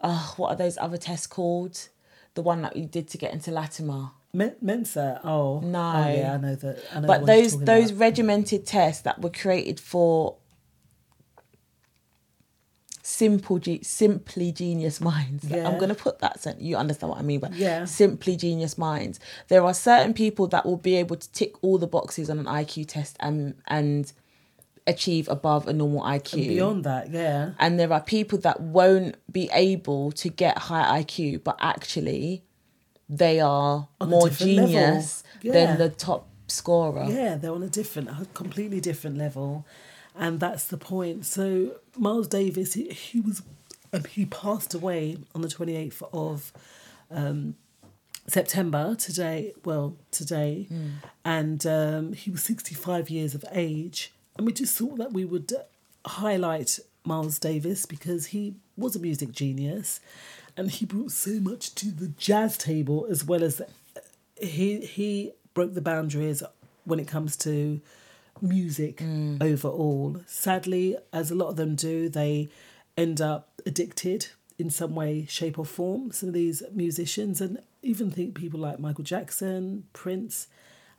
uh, what are those other tests called? The one that we did to get into Latimer. Men- Mensa. Oh No. Oh, yeah, I know that. I know But those those about. regimented tests that were created for simple ge- simply genius <laughs> minds. Like, I'm going to put that sent you understand what I mean by Yeah. simply genius minds. There are certain people that will be able to tick all the boxes on an IQ test and and achieve above a normal IQ. And beyond that, yeah. And there are people that won't be able to get high IQ, but actually they are On more genius Yeah. than the top scorer. Yeah, they're on a different, a completely different level, and that's the point. So Miles Davis, he, he was, um, he passed away on the twenty eighth of um, September today. Well, today, and um, he was sixty five years of age, and we just thought that we would highlight Miles Davis because he was a music genius, and he brought so much to the jazz table as well as he he broke the boundaries when it comes to music overall. Sadly, as a lot of them do, they end up addicted in some way, shape, or form. Some of these musicians, and even think people like Michael Jackson, Prince,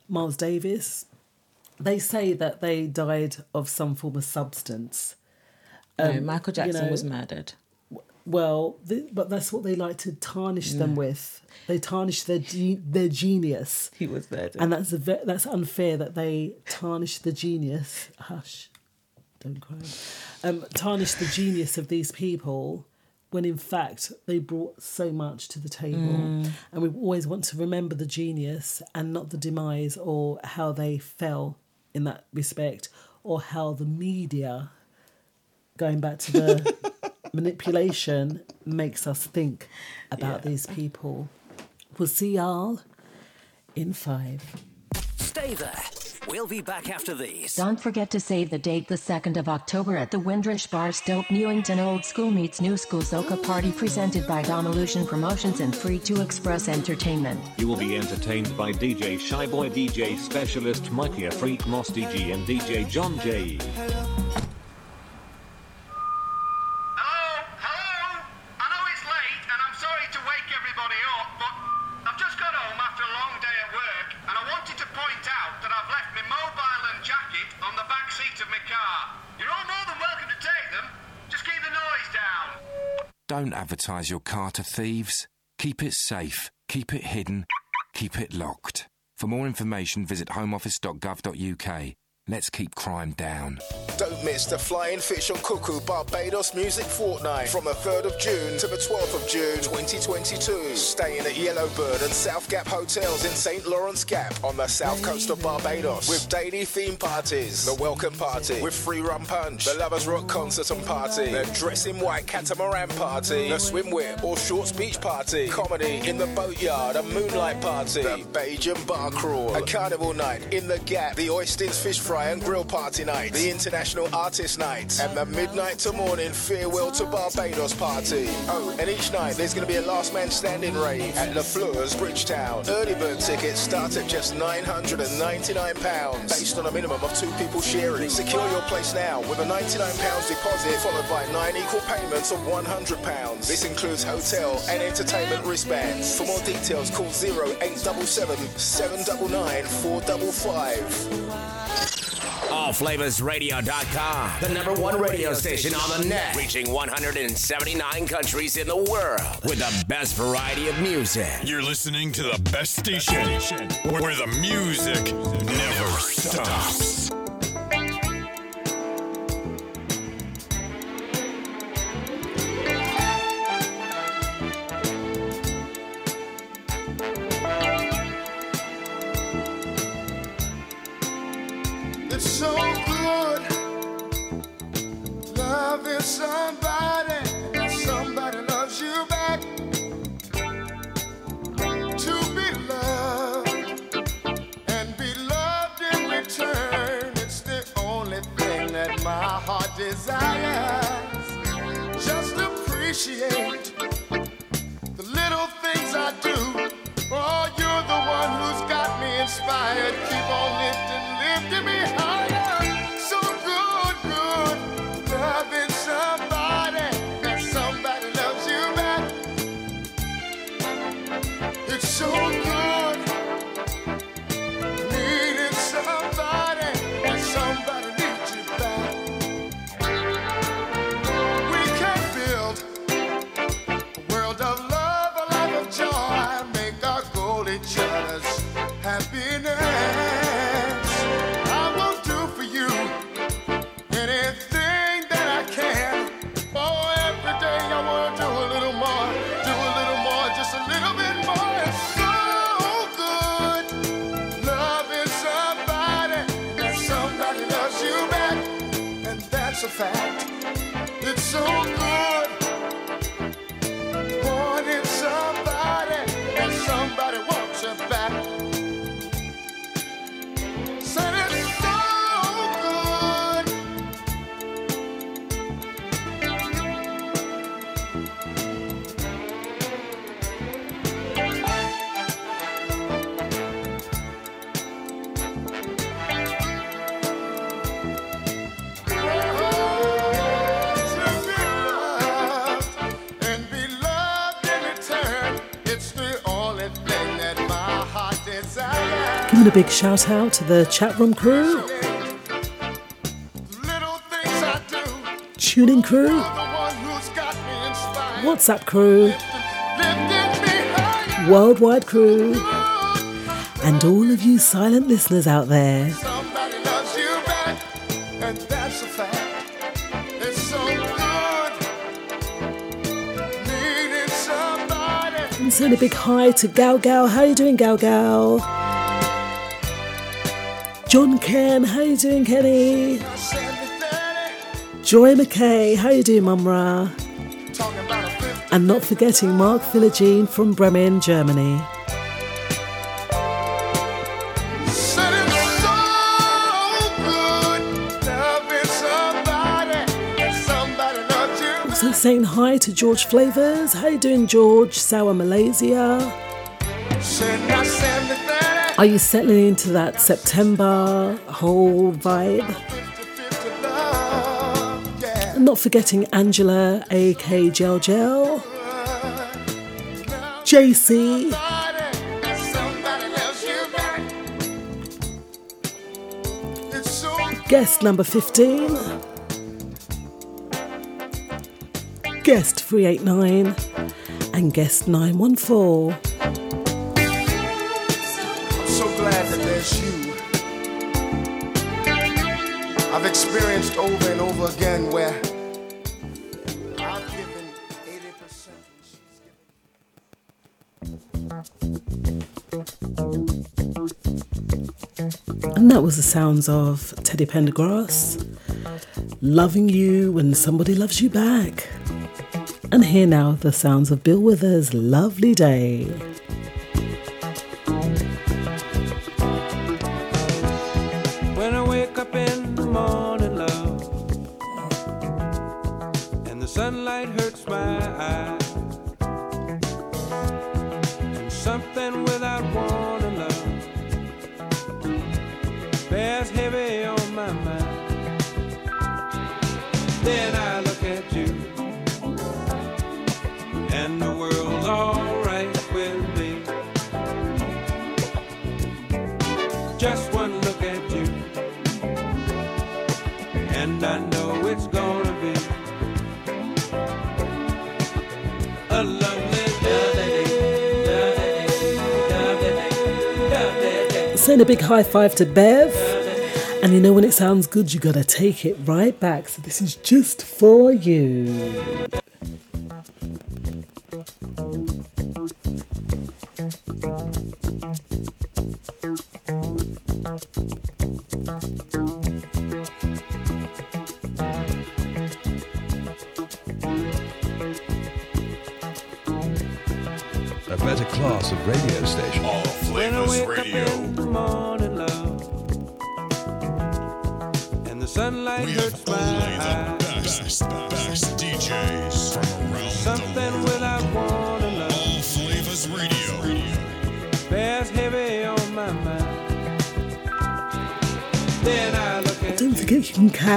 Miles Davis, they say that they died of some form of substance. no, Um, Michael you Jackson know, was murdered. Well, th- but that's what they like to tarnish them with. They tarnish their ge- their genius. He was murdered. and that's a ve- that's unfair that they tarnish the genius. Hush, don't cry. Um, tarnish the genius of these people when in fact they brought so much to the table, Mm. and we always want to remember the genius and not the demise or how they fell in that respect, or how the media, going back to the <laughs> manipulation, makes us think about these people. We'll see y'all in five. Stay there. We'll be back after these. Don't forget to save the date the 2nd of October at the Windrush Bar Stoke Newington Old School Meets New School Soca Party presented by Domolution Promotions and Free to Express Entertainment. You will be entertained by DJ Shyboy, DJ Specialist Mikey Freak Mosty G, and DJ John J. Don't advertise your car to thieves. Keep it safe, keep it hidden, keep it locked. For more information, visit homeoffice.gov.uk. Let's keep crime down. Don't miss the Flying Fish on Cuckoo Barbados Music Fortnight from the 3rd of June to the 12th of June 2022. Staying at Yellowbird and South Gap Hotels in St. Lawrence Gap on the south coast of Barbados with daily theme parties, the Welcome Party with Free Rum Punch, the Lovers Rock Concert and Party, the Dress in White Catamaran Party, the Swim Whip or Shorts Beach Party, Comedy in the Boatyard, a Moonlight Party, the Bajan Bar Crawl, a Carnival Night in the Gap, the Oistins Fish Fry and Grill Party Night, the International Artist Night, and the Midnight to Morning Farewell to Barbados Party. Oh, and each night there's going to be a last man standing rave at Le Fleurs, Bridgetown. Early bird tickets start at just £999, based on a minimum of two people sharing. Secure your place now with a £99 deposit, followed by nine equal payments of £100. This includes hotel and entertainment wristbands. For more details, call 0877 799 455. AllFlavorsRadio.com, the number one radio station on the net, reaching 179 countries in the world with the best variety of music. You're listening to the best station where the music never stops. Loving somebody, somebody loves you back. To be loved and be loved in return, it's the only thing that my heart desires. Just appreciate the little things I do. Oh, you're the one who's got me inspired. Keep on lifting, fact. It's so good Giving a big shout out to the chat room crew, Little things I do, tuning crew, the one who's got me inspired. WhatsApp crew, Lifting me higher. worldwide crew, and all of you silent listeners out there. Somebody loves you back, and that's a fact. It's so good. Needing somebody. And send a big hi to Gal Gal. How are you doing, Gal Gal? John Ken, how you doing, Kenny? Joy McKay, how you doing, Mumra? And not forgetting Mark Philogene from Bremen, Germany. Said it's so good loving somebody. Somebody loves you. Also saying hi to George Flavors. How you doing, George? Sour Malaysia. Are you settling into that September whole vibe? Not forgetting Angela, AK Gel Gel. JC. Guest number 15. Guest 389. And guest 914. There's you. I've experienced over and over again where I've given 80% and And that was the sounds of Teddy Pendergrass. Loving you when somebody loves you back. And here now the sounds of Bill Withers' Lovely Day. A big high five to Bev. And you know when it sounds good, you gotta take it right back. So this is just for you.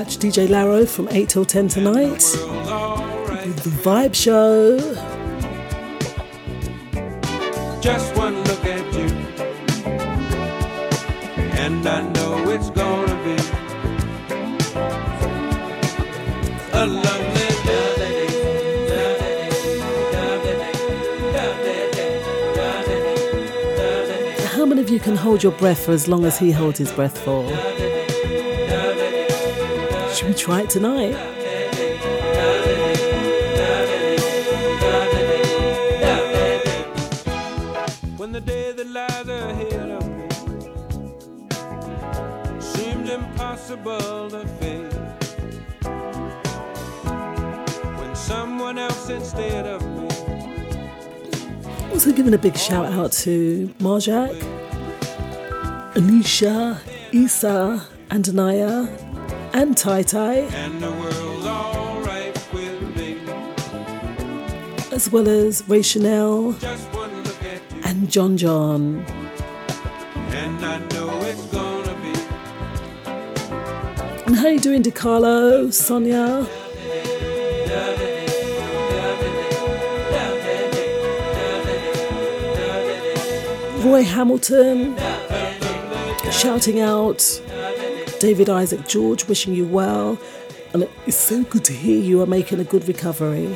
Catch DJ Laro from 8 till 10 tonight the Vibe Show. just one look at you, and I know it's gonna be a lovely How many of you can hold your breath for as long as he holds his breath for? Try it tonight? When the day that lies ahead of me seems impossible to face. When someone else instead of me Also giving a big shout out to Marjak, Anisha, Isa, and Tai, and the world's alright with me. as well as Ray Chanel Just one look at you, and John John. and I know it's gonna be And how you doing, DiCarlo, Sonia? Roy Hamilton shouting out. David Isaac George wishing you well. And it's so good to hear you are making a good recovery.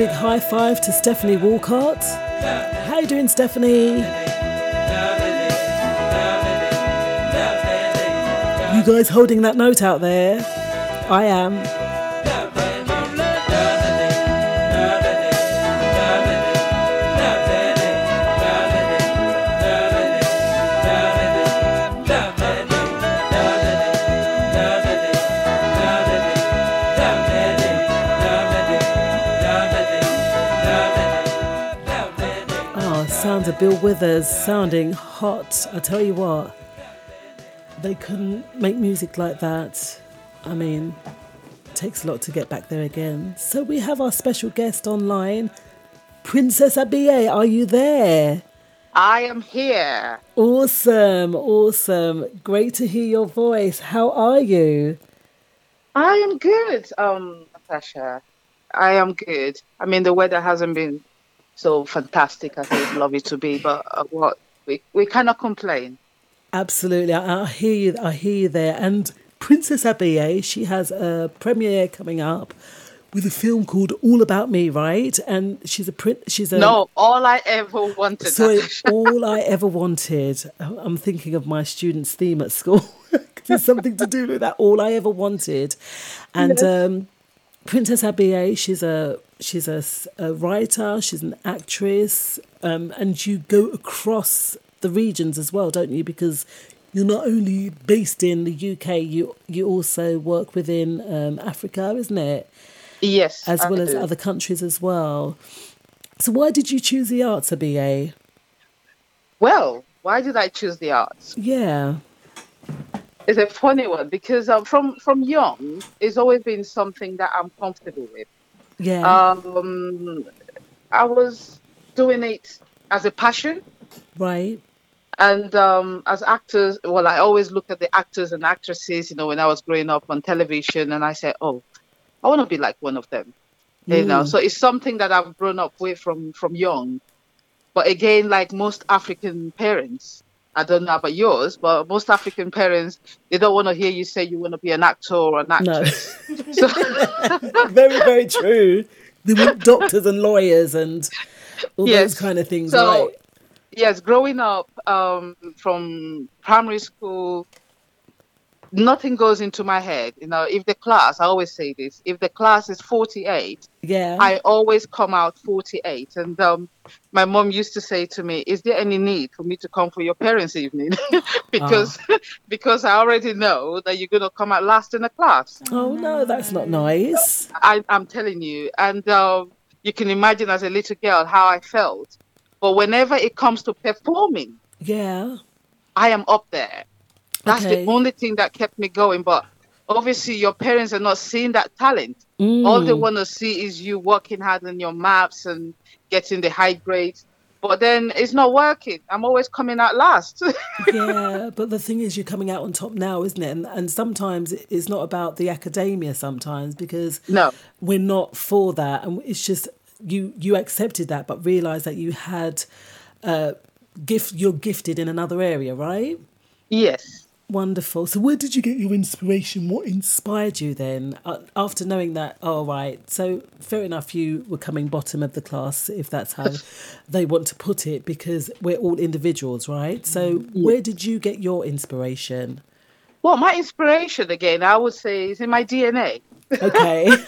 Big high five to Stephanie Walcott. How you doing, Stephanie? You guys holding that note out there? I am. Bill Withers sounding hot. I tell you what, they couldn't make music like that. I mean, it takes a lot to get back there again. So we have our special guest online, Princess Abie. Are you there? I am here. Awesome, awesome. Great to hear your voice. How are you? I am good, um, Natasha. I am good. I mean, the weather hasn't been so fantastic as I'd love it to be, but uh, what we we cannot complain. Absolutely, I, I hear you. I hear you there. And Princess Abie, she has a premiere coming up with a film called All About Me, right? And she's a prin- she's a No, all I ever wanted. So <laughs> all I ever wanted. I'm thinking of my students' theme at school. <laughs> There's something to do with that. All I ever wanted, and Yes. um, Princess Abie. She's a she's a writer. She's an actress, um, and you go across the regions as well, don't you? Because you're not only based in the UK, you you also work within um, Africa, isn't it? Yes, as I well as other countries as well. So why did you choose the arts, Abie? Well, why did I choose the arts? Yeah. It's a funny one because um, from from young, it's always been something that I'm comfortable with. Yeah. Um, I was doing it as a passion. right. And um, as actors, well, I always look at the actors and actresses, you know, when I was growing up on television, and I said, oh, I want to be like one of them. You know, Mm. so it's something that I've grown up with from from young. But again, like most African parents, I don't know about yours, but most African parents, they don't want to hear you say you want to be an actor or an actress. No. actress. <laughs> <laughs> very, very true. They want doctors and lawyers and all Yes. those kind of things, So, right? yes, growing up um, from primary school, nothing goes into my head. You know, if the class, I always say this, if the class is 48, Yeah. I always come out 48. And um, my mom used to say to me, Is there any need for me to come for your parents' evening? <laughs> because <laughs> because I already know that you're going to come out last in the class. oh no, that's not nice. I, I'm telling you. And um, you can imagine as a little girl how I felt. But whenever it comes to performing, Yeah. I am up there. That's Okay. the only thing that kept me going. But obviously, your parents are not seeing that talent. All they Mm. want to see is you working hard on your maps and getting the high grades. But then it's not working. I'm always coming out last. <laughs> yeah, but the thing is, you're coming out on top now, isn't it? And, and sometimes it's not about the academia. Sometimes because no, we're not for that, and it's just you you accepted that, but realised that you had uh, gift. You're gifted in another area, right? yes. Wonderful. So, where did you get your inspiration? What inspired you then? Uh, after knowing that, oh, right. So, fair enough, you were coming bottom of the class, if that's how <laughs> they want to put it, because we're all individuals, right? So, where did you get your inspiration? Well, my inspiration again, I would say, is in my DNA. Okay. <laughs>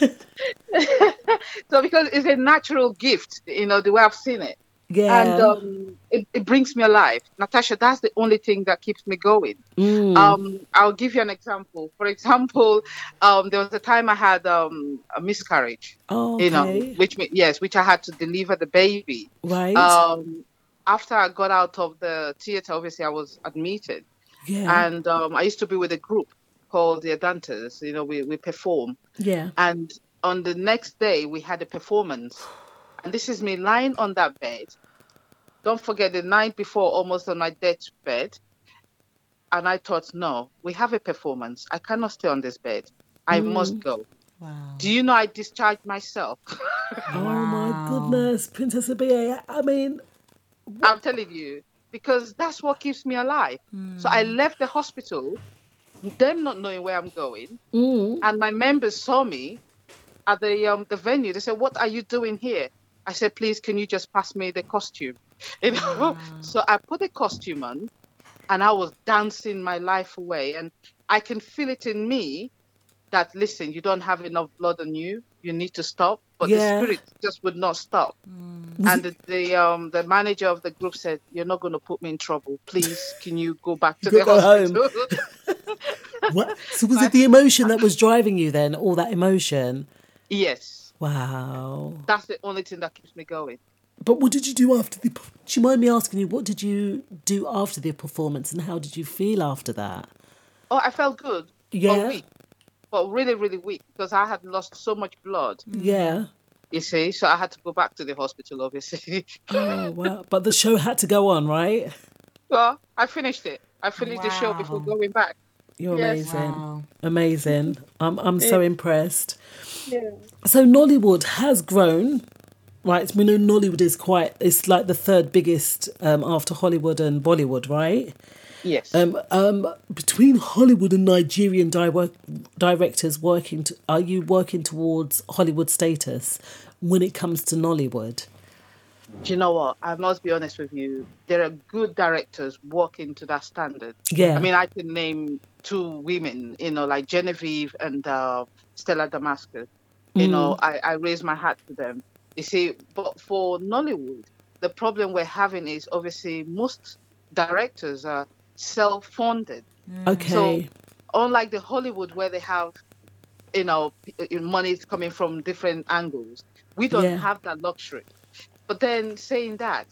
<laughs> so because it's a natural gift, you know, the way I've seen it. Yeah. And um, it, it brings me alive. Natasha, that's the only thing that keeps me going. Mm. Um, I'll give you an example. For example, um, there was a time I had um, a miscarriage. Oh, You know, okay. which yes, which I had to deliver the baby. Right. Um, after I got out of the theater, obviously I was admitted, Yeah. and um, I used to be with a group called the Adantas. You know, we we perform, yeah. and on the next day we had a performance, <gasps> and this is me lying on that bed. Don't forget the night before, almost on my deathbed, and I thought, no, we have a performance. I cannot stay on this bed. I Mm. must go. Wow. Do you know I discharged myself? <laughs> Oh, my goodness. Princess Abia. I mean, I'm telling you, because that's what keeps me alive. So I left the hospital, them not knowing where I'm going, mm, and my members saw me at the um the venue. They said, "What are you doing here?" I said, "Please, can you just pass me the costume?" <laughs> You know. So I put the costume on, and I was dancing my life away, and I can feel it in me that listen, you don't have enough blood on you. You need to stop. But Yeah. the spirit just would not stop. And the, the um the manager of the group said, "You're not going to put me in trouble. Please, can you go back to <laughs> Go- the go home." hospital?" <laughs> what? So, was it the emotion that was driving you then? All that emotion? yes, Wow. that's the only thing that keeps me going. But what did you do after the? Do you mind me asking you what did you do after the performance, and how did you feel after that? Oh, I felt good. Yeah. But weak. But really, really weak because I had lost so much blood. Yeah. You see, so I had to go back to the hospital, obviously. Oh wow! But the show had to go on, right? well, I finished it. I finished the show before going back. You're Yes. amazing, amazing. I'm I'm so Yeah. impressed. Yeah. So Nollywood has grown, right? We know Nollywood is quite. It's like the third biggest um, after Hollywood and Bollywood, right? Yes. Um, um, between Hollywood and Nigerian di- directors working, to, are you working towards Hollywood status when it comes to Nollywood? Do you know what? I must be honest with you. There are good directors working to that standard. Yeah. I mean, I can name two women, you know, like Genevieve and uh, Stella Damasus. You Mm. know, I, I raise my hat to them. You see, but for Nollywood, the problem we're having is obviously most directors are self-funded. Okay. So, unlike the Hollywood where they have, you know, money coming from different angles, we don't Yeah. have that luxury. But then saying that,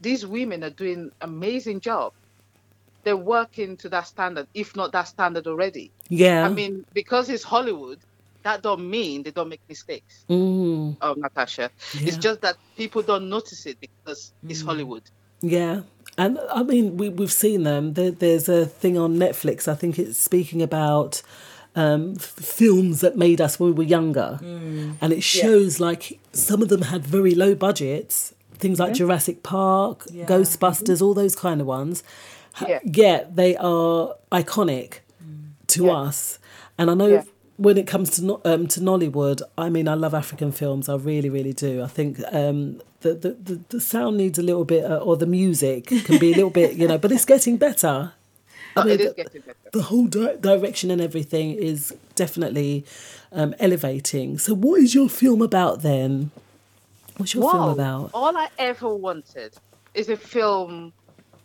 these women are doing amazing job. They're working to that standard, if not that standard already. Yeah. I mean, because it's Hollywood, that don't mean they don't make mistakes. Mm, Oh, Natasha, it's just that people don't notice it because it's Hollywood. yeah. And I mean, we, we've seen them. There, there's a thing on Netflix, I think it's speaking about um, films that made us when we were younger. And it shows like some of them had very low budgets, things like Yeah. Jurassic Park, Yeah. Ghostbusters, all those kind of ones. Yeah. Yet they are iconic to us. And I know Yeah. when it comes to um, to Nollywood, I mean, I love African films. I really, really do. I think um, the, the, the, the sound needs a little bit, uh, or the music can be a little bit, you know, but it's getting better. I mean, the- the whole di- direction and everything is definitely um, elevating. So, what is your film about then? What's your film about? All I ever wanted is a film,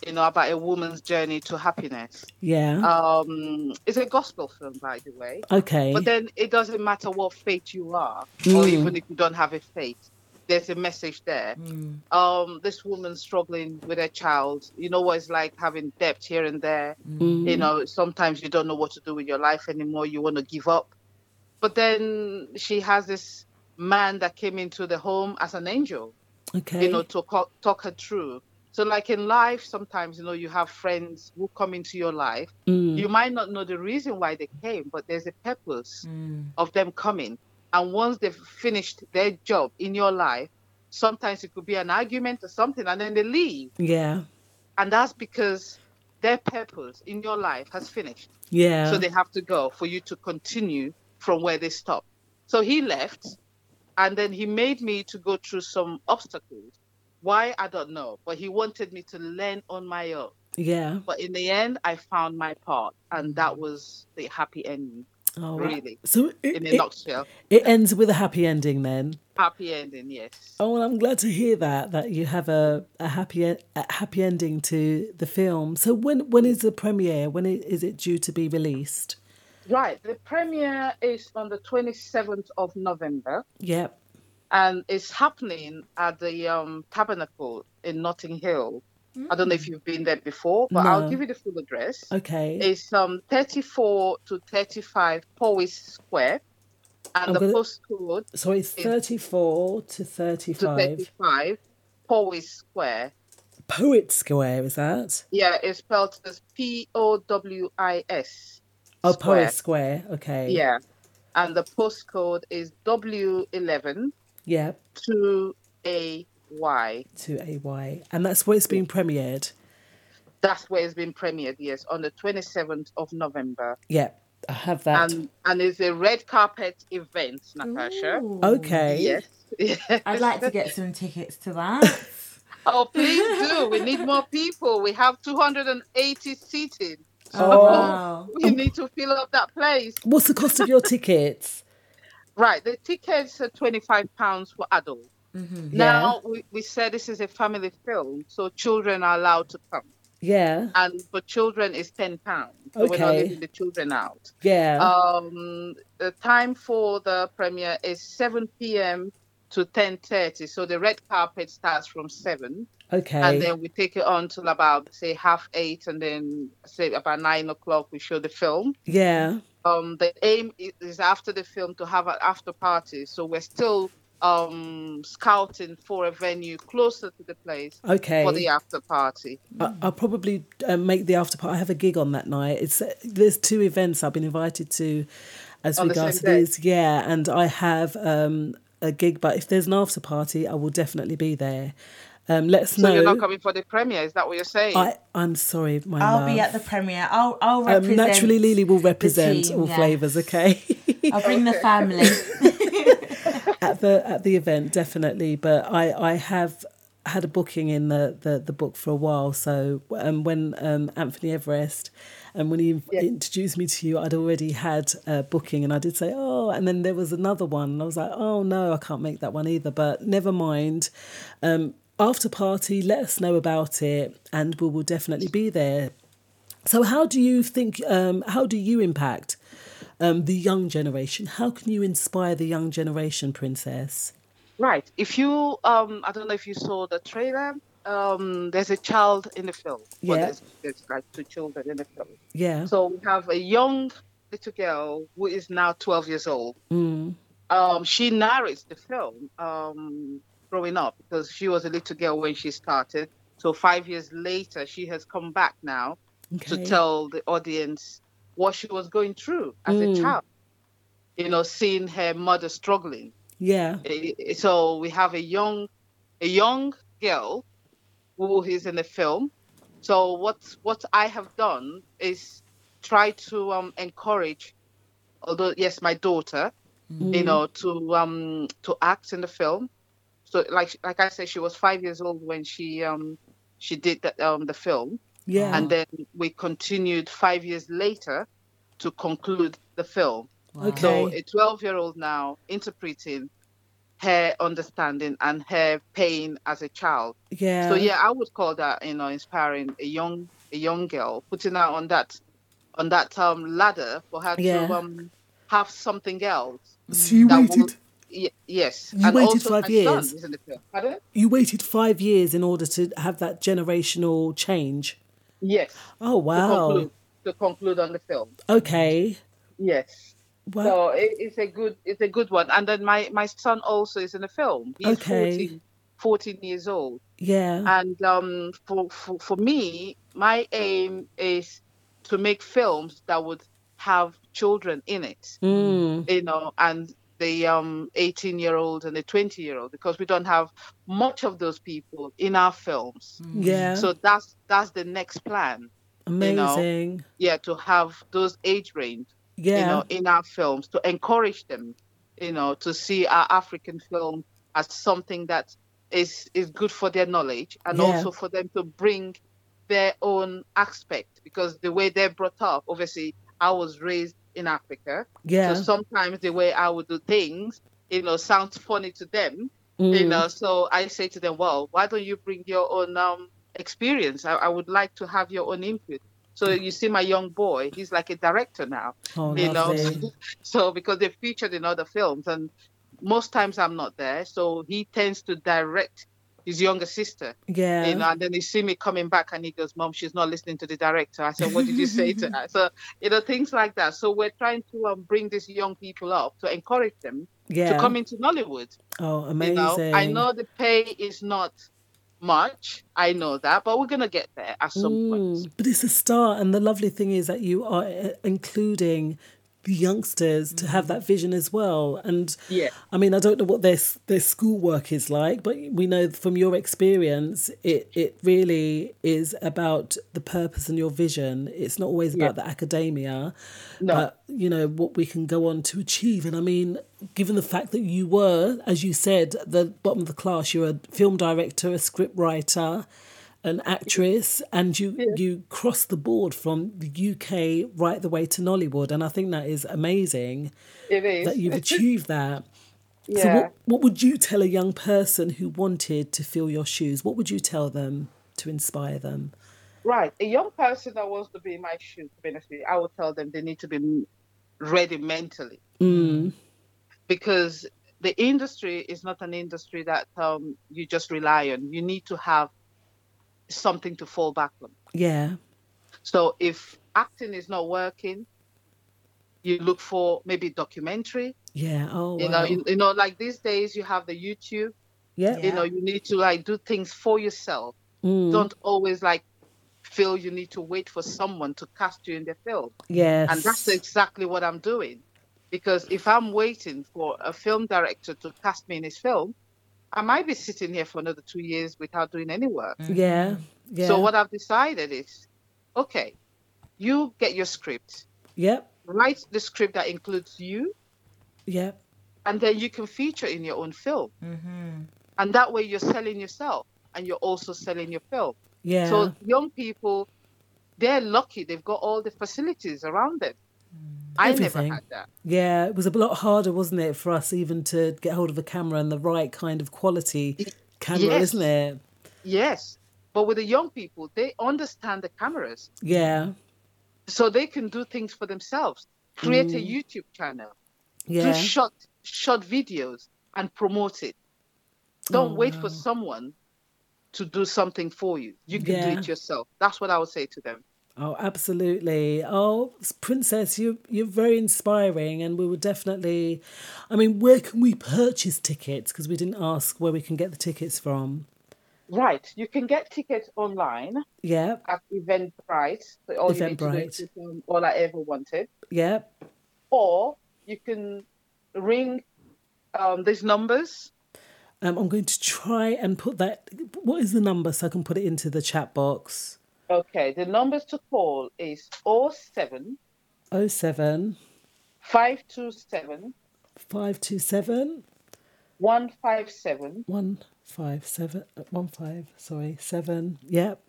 you know, about a woman's journey to happiness. Yeah. Um, it's a gospel film, by the way. Okay. But then it doesn't matter what faith you are, or Mm. even if you don't have a faith, there's a message there. Um, this woman struggling with her child, you know what it's like having debt here and there. Mm. You know, sometimes you don't know what to do with your life anymore. You want to give up. But then she has this man that came into the home as an angel Okay. you know, to co- talk her through. So, like in life, sometimes you know you have friends who come into your life. Mm. You might not know the reason why they came, but there's a purpose of them coming. And once they've finished their job in your life, sometimes it could be an argument or something, and then they leave. Yeah. And that's because their purpose in your life has finished. Yeah. So they have to go for you to continue from where they stopped. So he left, and then he made me to go through some obstacles. Why I don't know, but he wanted me to learn on my own. Yeah. But in the end, I found my part, and that was the happy ending. Oh, really. So it, in a it- nutshell, it ends with a happy ending then. happy ending. Yes. Oh, well, I'm glad to hear that that you have a, a happy e- a happy ending to the film. So when when is the premiere? When is it due to be released? Right. The premiere is on the 27th of November, Yep. and it's happening at the um, Tabernacle in Notting Hill. I don't know if you've been there before, but No. I'll give you the full address. Okay. It's um 34 to 35 Powis Square, and I'm the gonna- postcode So it's 34 to to 35. 35 Powis Square. Poet Square, is that? Yeah, it's spelled as P O W I S. Oh, Square. Poet Square. Okay. Yeah, and the postcode is W11 Yeah. 2AY. To AY. And that's where it's being premiered. That's where it's been premiered. Yes, on the 27th of November. Yeah. I have that. And and it's a red carpet event, Natasha. Okay. Yes. yes. <laughs> I'd like to get some tickets to that. Oh, please do. We need more people. We have 280 seating. Oh. Wow. We need to fill up that place. What's the cost of your tickets? <laughs> Right. The tickets are £25 for adults. Now, we, we said this is a family film, so children are allowed to come. Yeah. And for children, it's £10. So we're not leaving the children out. Yeah. Um, the time for the premiere is 7 p.m. to 10.30. So the red carpet starts from 7. Okay. And then we take it on till about, say, half 8. And then, say, about 9 o'clock, we show the film. yeah. Um, the aim is after the film to have an after party. So we're still um, scouting for a venue closer to the place Okay. for the after party. I, I'll probably um, make the after party. I have a gig on that night. It's uh, there's two events I've been invited to, as On the regards to same these. Yeah, and I have um, a gig, but if there's an after party, I will definitely be there. Um, let us So know. you're not coming for the premiere? Is that what you're saying? I I'm sorry, my I'll love. be at the premiere. I'll I'll um, represent. naturally, Lily will represent team, all yeah. flavours. Okay. I'll bring the <laughs> family. At the at the event definitely but i i have had a booking in the the, the book for a while so um, when um, anthony everest and when he introduced me to you i'd already had a booking and i did say oh and then there was another one and i was like oh no i can't make that one either but never mind. Um, after party let us know about it and we will definitely be there. So how do you think um, how do you impact um, the young generation how can you inspire the young generation princess Right. If you, um, I don't know if you saw the trailer. Um, there's a child in the film. Well, Yeah. there's, there's like two children in the film. yeah So we have a young little girl who is now 12 years old. Mm. Um, she narrates the film um, growing up because she was a little girl when she started. So five years later, she has come back now to tell the audience what she was going through as Mm. a child. You know, seeing her mother struggling. Yeah. Eh, eh, So we have a young, a young girl who is in the film. So what what I have done is try to um, encourage, although yes, my daughter, you Mm. know, to um to act in the film. So like like I said, she was five years old when she um she did that um the film. Yeah. And then we continued five years later to conclude the film. Okay. So a 12 year old now interpreting her understanding and her pain as a child. Yeah. So yeah, I would call that you know inspiring a young a young girl putting her on that on that um ladder for her Yeah. to um have something else. So you waited- will- y- yes. You and waited also five years? Son is in the you waited five years in order to have that generational change Yes. oh To wow conclude, to conclude on the film. okay Yes. Wow. So it, it's a good it's a good one. And then my my son also is in the film. He's Okay. 14, 14 years old. yeah And um, for, for for me, my aim is to make films that would have children in it. Mm. You know, and the um 18 year old and the 20 year old because we don't have much of those people in our films. Yeah. So that's that's the next plan. You know? Amazing. yeah, to have those age range, yeah. you know, in our films to encourage them, you know, to see our African film as something that is is good for their knowledge and Yeah. also for them to bring their own aspect because the way they're brought up, obviously, I was raised in Africa, Yeah. so sometimes the way I would do things, you know, sounds funny to them, you Mm. know. So I say to them, well, why don't you bring your own um, experience? I, I would like to have your own input. So you see, my young boy, he's like a director now, Oh, you know. lovely. <laughs> So because they're featured in other films, and most times I'm not there, so he tends to direct his younger sister. Yeah. You know, and then he see me coming back and he goes, Mom, she's not listening to the director. I said, What did you say to her? <laughs> So, you know, things like that. So we're trying to um, bring these young people up to encourage them Yeah. to come into Nollywood. Oh, You amazing. know, I know the pay is not much. I know that, but we're gonna get there at some point. Mm, But it's a start, and the lovely thing is that you are uh, including youngsters to have mm-hmm. that vision as well. And Yeah. I mean, I don't know what their their schoolwork is like, but we know from your experience, it it really is about the purpose and your vision. It's not always about the academia, No. but you know what we can go on to achieve. And I mean, given the fact that you were, as you said, at the bottom of the class, you're a film director, a script writer an actress and you you cross the board from the UK right the way to Nollywood and I think that is amazing It is. that you've <laughs> achieved that. So what what would you tell a young person who wanted to fill your shoes? What would you tell them to inspire them? Right. A young person that wants to be in my shoes, to be honest with you, I would tell them they need to be ready mentally Mm. because the industry is not an industry that um, you just rely on. You need to have something to fall back on. Yeah. So if acting is not working, you look for maybe documentary. Yeah. Oh You wow. know, you, you know, like these days you have the YouTube. yeah. You know, you need to like do things for yourself. Mm. Don't always like feel you need to wait for someone to cast you in the film. Yes. And that's exactly what I'm doing. Because if I'm waiting for a film director to cast me in his film, I might be sitting here for another two years without doing any work. Mm. Yeah. Mm. Yeah. So what I've decided is, okay, you get your script, Yep. write the script that includes you, Yep. and then you can feature in your own film. Mm-hmm. And that way you're selling yourself and you're also selling your film. Yeah. So young people, they're lucky. They've got all the facilities around them. I never had that. Yeah, it was a lot harder, wasn't it, for us even to get hold of a camera and the right kind of quality camera, Yes. isn't it? Yes. But with the young people, they understand the cameras. Yeah. So they can do things for themselves. Create a Mm. YouTube channel. Yeah. Do short short videos and promote it. Don't Oh, wait for someone to do something for you. You can Yeah. do it yourself. That's what I would say to them. Oh, absolutely. Oh, Princess, you you're very inspiring, and we would definitely. I mean, where can we purchase tickets? Because we didn't ask where we can get the tickets from. Right. You can get tickets online Yeah, at Eventbrite. So all you Eventbrite. is all I ever wanted. yeah, Or you can ring um, these numbers. um, I'm going to try and put that. What is the number so I can put it into the chat box? Okay, the numbers to call is 07 Oh seven 527 five two seven 157 one five seven uh, one five. Sorry, seven. Yep,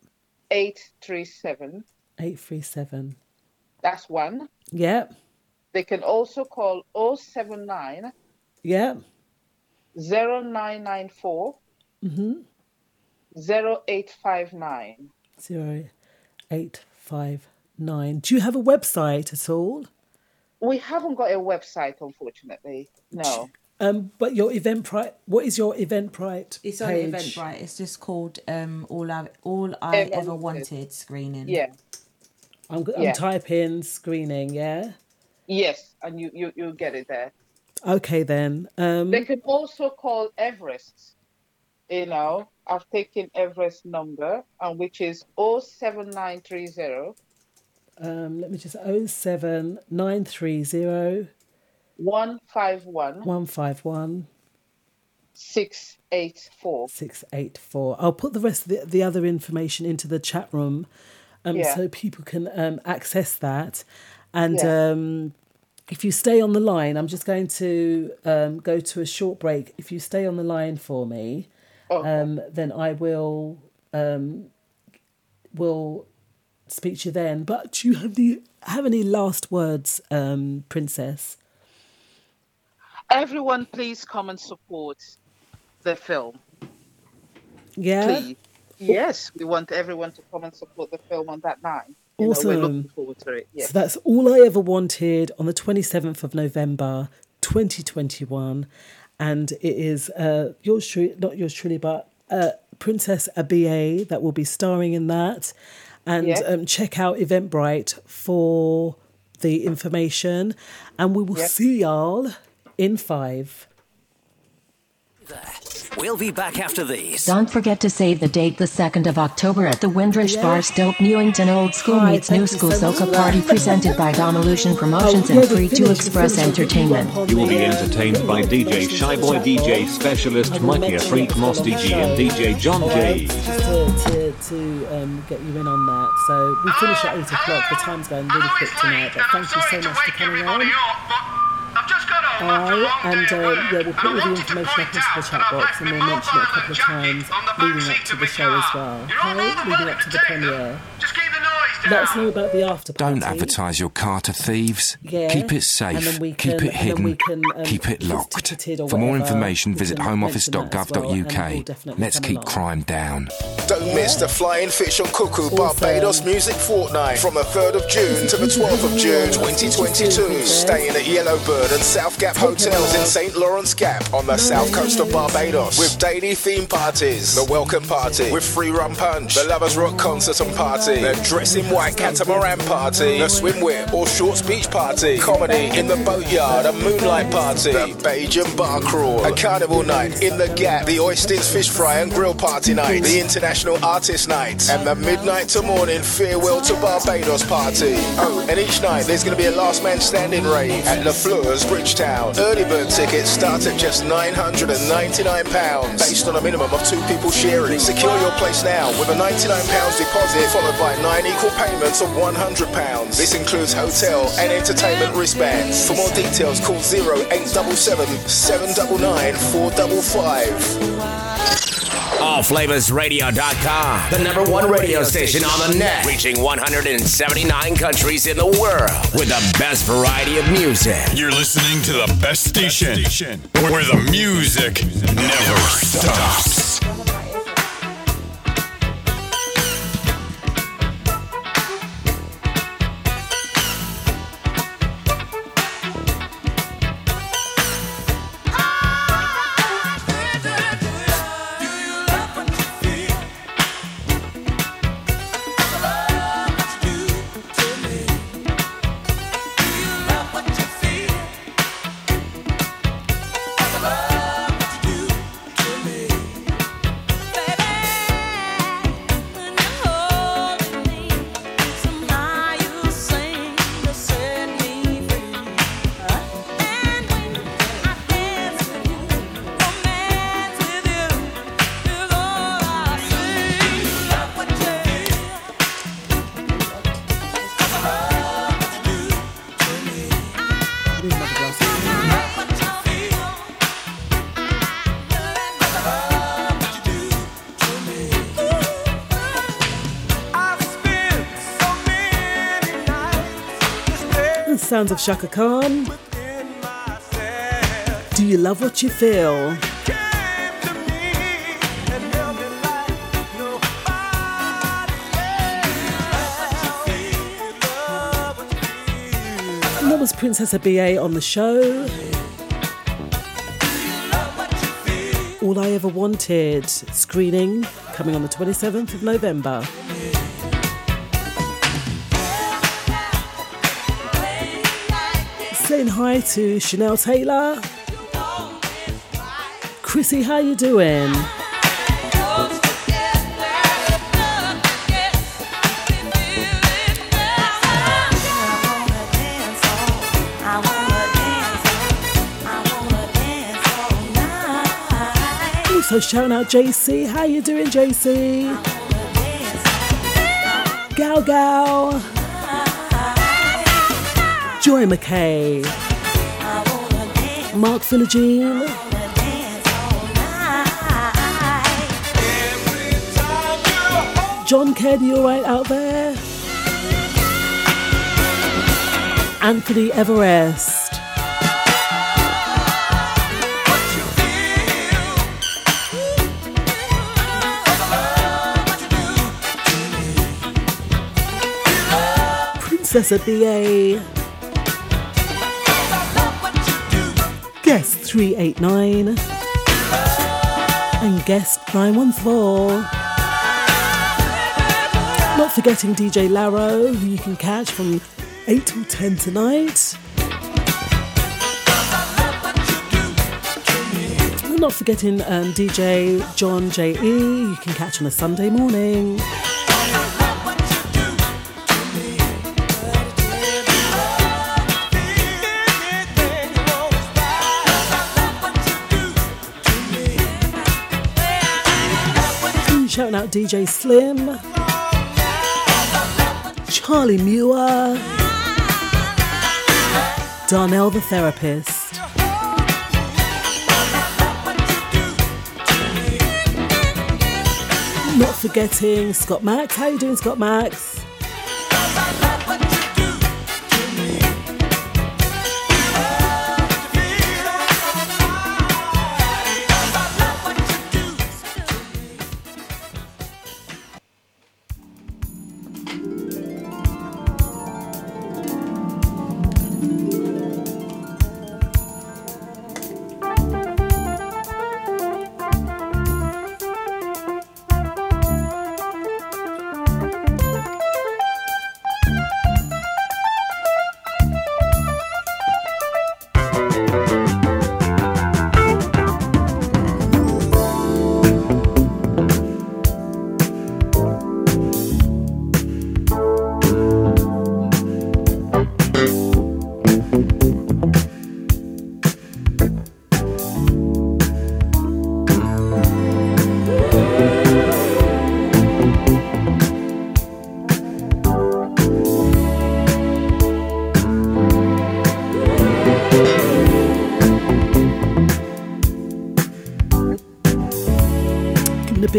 837. eight three seven. That's one. Yep, They can also call 079 yep. 0994 Mhm. 0859. Zero eight five nine. Do you have a website at all? We haven't got a website, unfortunately. No. Um, but your Eventbrite. What is your Eventbrite? It's on page? Eventbrite. It's just called um, All I All I Ever Ever Wanted. Wanted screening. Yeah. I'm, I'm Yeah. typing screening. Yeah. Yes, and you, you, you'll get it there. Okay then. Um, They can also call Everest. You know, I've taken Everest number, and which is 07930 um, let me just oh seven nine three zero 151 one five one 684. six eight four. I'll put the rest of the, the other information into the chat room. um, Yeah. so people can um, access that. And Yeah. um, if you stay on the line, I'm just going to um, go to a short break. If you stay on the line for me, um, then I will um, will speak to you then. But do you have the have any last words, um, Princess? Everyone, please come and support the film. Yeah. Please. Yes, we want everyone to come and support the film on that night. You know, we're Awesome. looking forward to it. Yes. So that's all I ever wanted on the 27th of November 2021. And it is uh, yours truly, not yours truly, but uh, Princess Abia that will be starring in that. And Yeah. um, check out Eventbrite for the information. And we will Yeah. see y'all in five. We'll be back after these. Don't forget to save the date the 2nd of October at the Windrush Yeah. Bar Stoke Newington Old School Hi, meets New School so Soca Party presented by Domilution Promotions Oh, and Free to Express Entertainment. You will be entertained by DJ Shyboy, DJ Specialist, Mikey Freak, Mosty G, and DJ John J. Just to, to, to um, get you in on that. So we finish at 8 o'clock. The time's going really quick tonight, but thank you so much for coming on. Alright, and uh, yeah, we'll put all the information up into the chat box and we'll mention it a couple of times leading up to the show as well. Okay, leading up to the premiere. Let us know about the after party. Don't advertise your car to thieves. Yeah, Keep it and safe. then we Keep can- it and then we hidden. can, um, keep it locked. ticketed or For more information, visit can mention that as well, homeoffice.gov.uk. Let's keep crime down. Don't miss the Flying Fish on Cuckoo Barbados Music Fortnight from the 3rd of June to the 12th of June 2022. Staying at Yellowbird and South Gap Hotels in St. Lawrence Gap on the south coast of Barbados with daily theme parties, the welcome party with free rum punch, the Lovers Rock concert and party, the Dress in White catamaran party, the swimwear or Shorts Beach party, comedy in the boatyard, a moonlight party, the Bajan Bar Crawl, a carnival night in the Gap, the Oistins Fish Fry and Grill Party night, the International Artist Night, and the Midnight to Morning Farewell to Barbados party. Oh, and each night there's going to be a last man standing rave at Le Fleurs, Bridgetown. Early bird tickets start at just £999 based on a minimum of two people sharing. Secure your place now with a £99 deposit followed by nine equal payments of £100. This includes hotel and entertainment wristbands. For more details, call 0877 799 455. AllFlavorsRadio.com, the number one radio station on the net, reaching 179 countries in the world with the best variety of music. You're listening to the best station where the music never stops. Of Chaka Khan. Do you love what you feel? And that was Princess BA on the show. All I Ever Wanted screening coming on the 27th of November. Saying hi to Chanel Taylor. Chrissy, how you doing? Also shouting out JC. How you doing, JC? Gal Gal, Joy McKay, Mark Philogene, John Ked, you alright out there? Anthony Everest. Princess BA. Guest 389. And guest 914. Not forgetting DJ Laro, who you can catch from 8 till 10 tonight. And not forgetting um, DJ John J.E., you can catch on a Sunday morning. Out DJ Slim, Charlie Muir, Darnell the therapist. Not forgetting Scott Max. How you doing, Scott Max?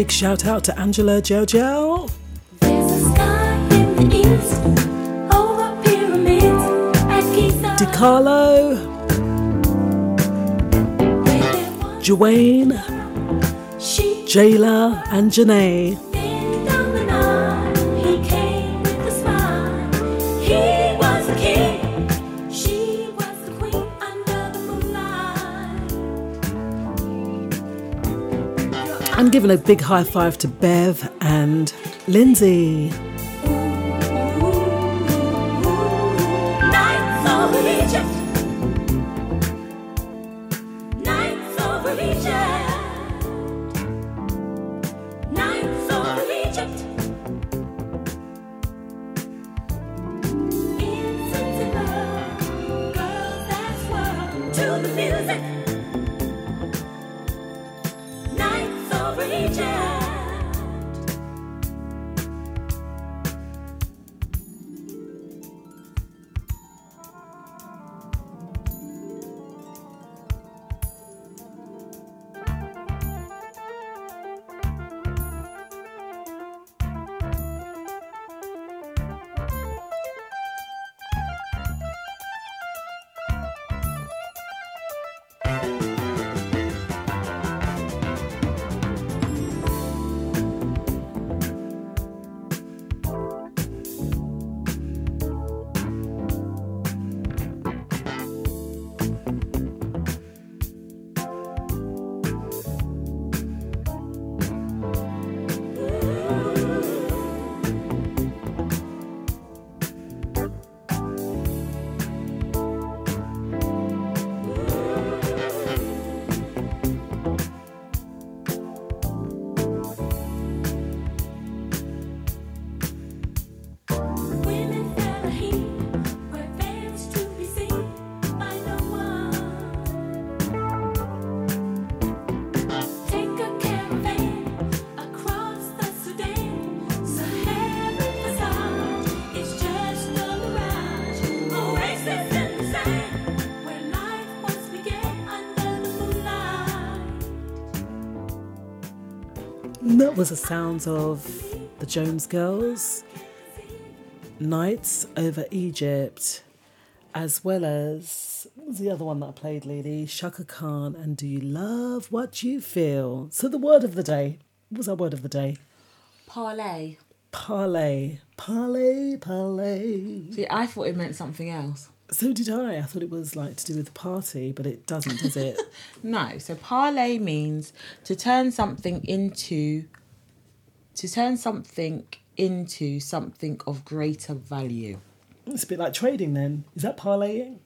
Big shout out to Angela Jojo. DiCarlo, Joanne, Jayla, and Janae. I'm giving a big high five to Bev and Lindsay. Was the sounds of the Jones Girls, Nights over Egypt, as well as what was the other one that I played, lady? Chaka Khan and Do You Love What You Feel? So the word of the day. What was our word of the day? Parlay. Parlay. Parlay, parlay. See, I thought it meant something else. So did I. I thought it was like to do with the party, but it doesn't, does it? <laughs> No, so parlay means to turn something into to turn something into something of greater value. it's a bit like trading then. Is that parlaying?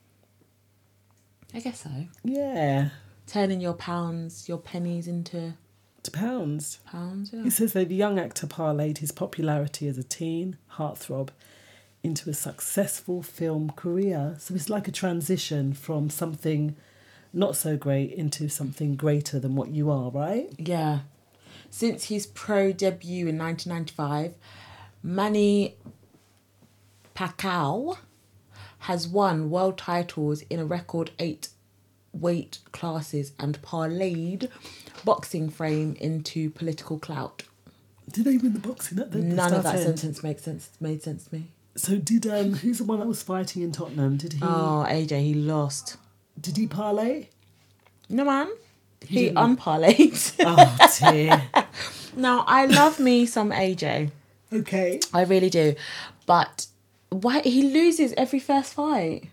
I guess so. Yeah. Turning your pounds, your pennies into To pounds. pounds. Yeah. He says that the young actor parlayed his popularity as a teen heartthrob into a successful film career. So it's like a transition from something not so great into something greater than what you are, right? Yeah. Since his pro debut in 1995, Manny Pacquiao has won world titles in a record eight weight classes and parlayed boxing frame into political clout. Did they win the boxing at the, the None of that end? sentence makes sense. Made sense to me. So did um who's the one that was fighting in Tottenham? Did he Oh, AJ, he lost. did he parlay? No man, He unparlayed. Oh dear. <laughs> now I love me some AJ. Okay. I really do, but why he loses every first fight?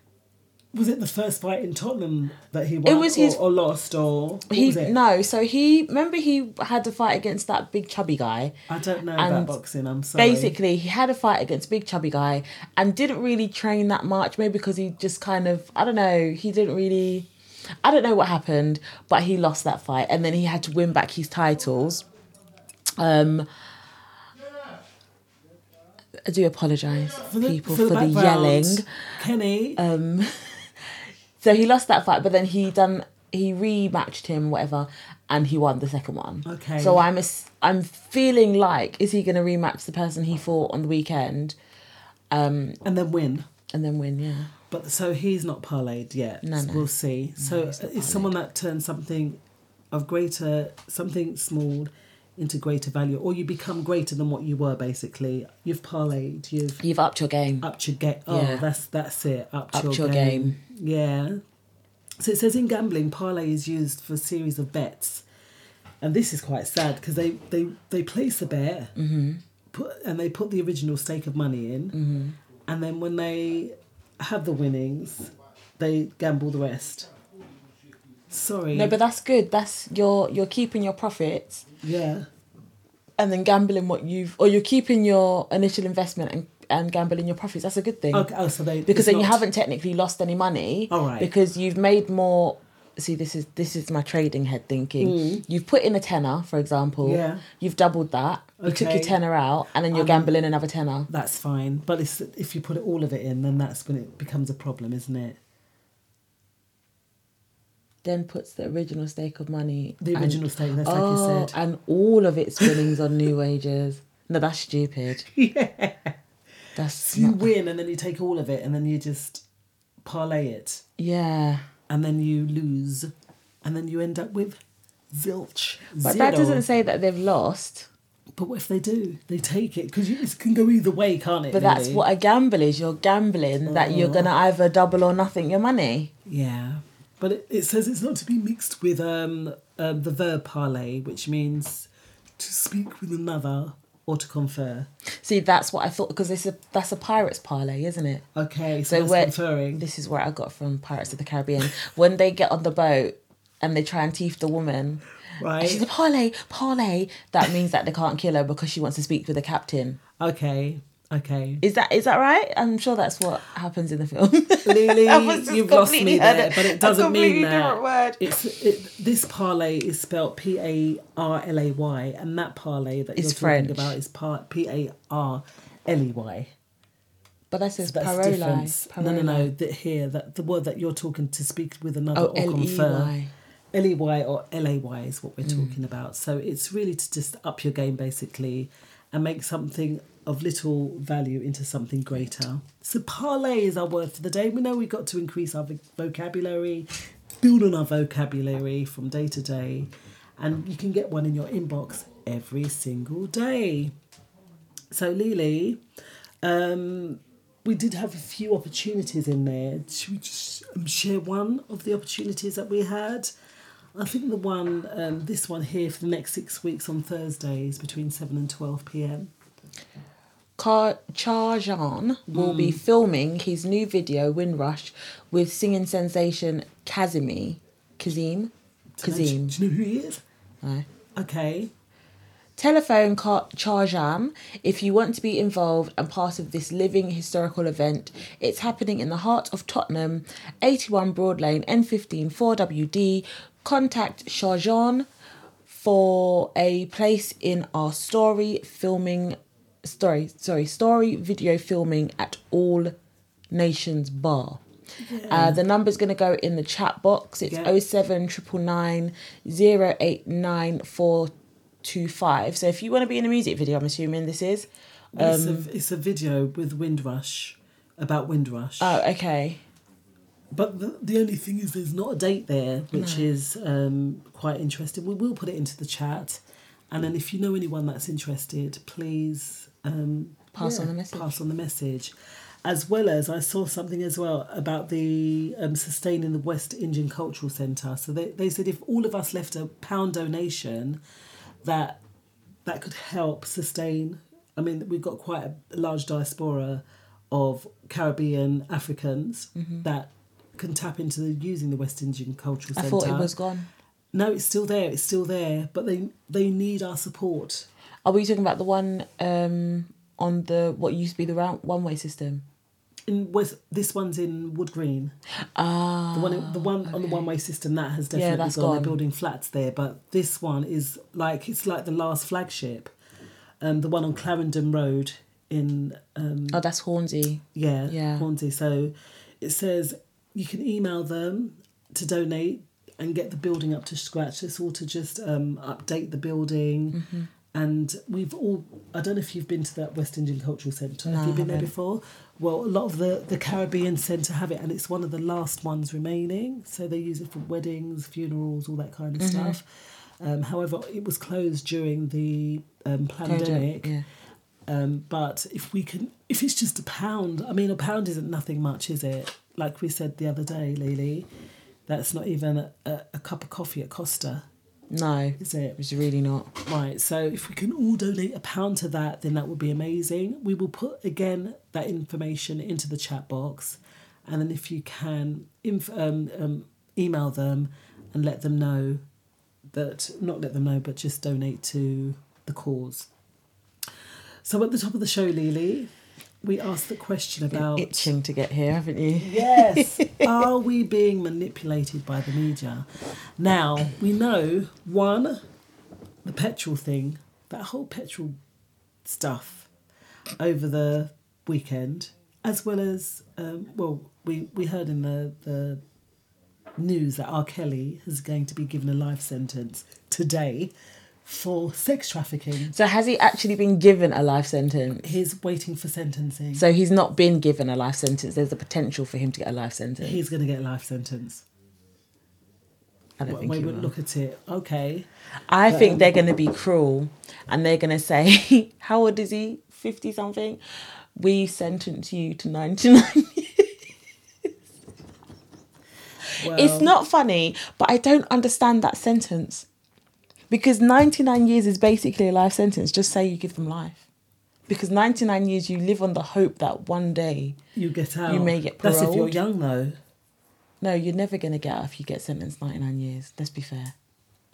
Was it the first fight in Tottenham that he won? It was or, his- or lost or what He was it? no, so he remember he had to fight against that big chubby guy. I don't know about boxing, I'm sorry. Basically, he had a fight against big chubby guy and didn't really train that much. Maybe because he just kind of I don't know. He didn't really. I don't know what happened, but he lost that fight, and then he had to win back his titles. Um, I do apologise, the- people, for for the the, yelling. Kenny. Um, <laughs> so he lost that fight, but then he done he rematched him, whatever, and he won the second one. Okay. So I'm ass- I'm feeling like is he going to rematch the person he fought on the weekend, um, and then win, and then win? Yeah. But so he's not parlayed yet. No, no. We'll see. so it's someone that turns something of greater, something small into greater value, or you become greater than what you were. Basically, you've parlayed. You've You've upped your game. upped your game. Oh, Yeah. that's that's it. Upped, Upped your, your game. Yeah. So it says in gambling, parlay is used for a series of bets, and this is quite sad because they they they place a bet, Mm-hmm. put and they put the original stake of money in, Mm-hmm. and then when they have the winnings, they gamble the rest. Sorry. No, but that's good. That's you're you're keeping your profits yeah. and then gambling what you've, or you're keeping your initial investment and and gambling your profits. That's a good thing. Okay. Oh, so they because then you haven't technically lost any money. All right. Because you've made more. See, this is this is my trading head thinking. Mm. You've put in a tenner, for example. Yeah. You've doubled that. Okay. You took your tenner out, and then you're Um, gambling another tenner. That's fine, but it's, if you put it all of it in, then that's when it becomes a problem, isn't it? Then puts the original stake of money. The and- original stake, that's like you Oh, said. and all of its winnings on new wages. No, that's stupid. <laughs> Yeah. That's So you win and then you take all of it and then you just parlay it. Yeah. And then you lose. And then you end up with zilch. But zero. that doesn't say that they've lost. But what if they do? They take it because it can go either way, can't it? But that's what a gamble is. You're gambling that you're Oh. gonna either double or nothing your money. Yeah, but it, it says it's not to be mixed with um, um the verb parlay, which means to speak with another or to confer. See, that's what I thought because it's a that's a pirates parlay, isn't it? Okay, so, So where conferring. this is where I got from Pirates of the Caribbean when they get on the boat and they try and teeth the woman. Right. She's a parlay, parlay. That means that they can't kill her because she wants to speak with the captain. Okay, okay. Is that is that right? I'm sure that's what happens in the film. Lily, I <laughs> was just you've lost me there, but it doesn't mean that. different word. It's it, this parlay is spelled P A R L A Y, and that parlay that It's you're French. talking about is part P A R L E Y. But that says That's the No, no, no. That here, that the word that you're talking to speak with another Oh, or confer. L E Y or L A Y is what we're Mm. talking about. So it's really to just up your game basically, and make something of little value into something greater. So parlay is our word for the day. We know we've got to increase our vocabulary, build on our vocabulary from day to day, and you can get one in your inbox every single day. So, Lily, um, we did have a few opportunities in there. Should we just um, share one of the opportunities that we had? I think the one, um, this one here for the next six weeks on Thursdays between 7 and 12 pm. Car- Charjan will be Mm. filming his new video Windrush with singing sensation Kazimi. Kazim? Kazim. Do you know who he is? No. Okay. Telephone Car- Charjam if you want to be involved and part of this living historical event. It's happening in the heart of Tottenham, 81 Broad Lane, N15 4WD. Contact Charjan for a place in our story filming story sorry story video filming at all nations bar. Uh, the number's going to go in the chat box. It's Yeah. 07999 089425 so if you want to be in a music video i'm assuming this is Well, it's, um, a, it's a video with Windrush, about Windrush. oh okay But the, the only thing is, there's not a date there, which No. is um, quite interesting. We will put it into the chat. And then if you know anyone that's interested, please um, Pass on the message. Pass on the message. As well as, I saw something as well about the um, Sustaining the West Indian Cultural Centre. So they, they said if all of us left a pound donation, that that could help sustain. I mean, we've got quite a large diaspora of Caribbean Africans Mhm. that can tap into the, using the West Indian Cultural Centre. i thought it was gone No, it's still there. It's still there, but they they need our support. are we talking about the one um on the what used to be the round one way system In West, this one's in Wood Green. ah The one, the one on the one way system that has Yeah, definitely that's gone. They're building flats there, but this one is like it's like the last flagship. Um, the one on Clarendon Road in um, oh that's hornsey yeah, Yeah. Hornsey. So it says you can email them to donate and get the building up to scratch. It's all to just um, update the building. Mhm. And we've all, I don't know if you've been to that West Indian Cultural Centre. No, have you been there before? Well, a lot of the, the Caribbean Centre have it, and it's one of the last ones remaining. So they use it for weddings, funerals, all that kind of Mhm. stuff. Um, however, it was closed during the um, pandemic. yeah. Um, but if we can, if it's just a pound, I mean, a pound isn't nothing much, is it? Like we said the other day, Lily, that's not even a, a, a cup of coffee at Costa, no is it? it's really not Right. So if we can all donate a pound to that, then that would be amazing. We will put again that information into the chat box, and then if you can, inf- um, um, email them and let them know that not let them know, but just donate to the cause. So at the top of the show, Lily, we asked the question about itching to get here haven't you Yes. <laughs> Are we being manipulated by the media? Now, we know one, the petrol thing, that whole petrol stuff over the weekend, as well as, um, well, we, we heard in the, the news that R. Kelly is going to be given a life sentence today for sex trafficking. so has he actually been given a life sentence He's waiting for sentencing. so he's not been given a life sentence there's a potential for him to get a life sentence He's going to get a life sentence. i don't What think way we will. look at it, okay. I But, think um, they're going to be cruel and they're going to say, <laughs> How old is he? 50 something? We sentence you to 99 <laughs> It's Well- not funny, but I don't understand that sentence. Because 99 years is basically a life sentence. Just say you give them life. Because 99 years, you live on the hope that one day You get out. you may get paroled. That's if you're young, though. No, you're never going to get out if you get sentenced 99 years. Let's be fair.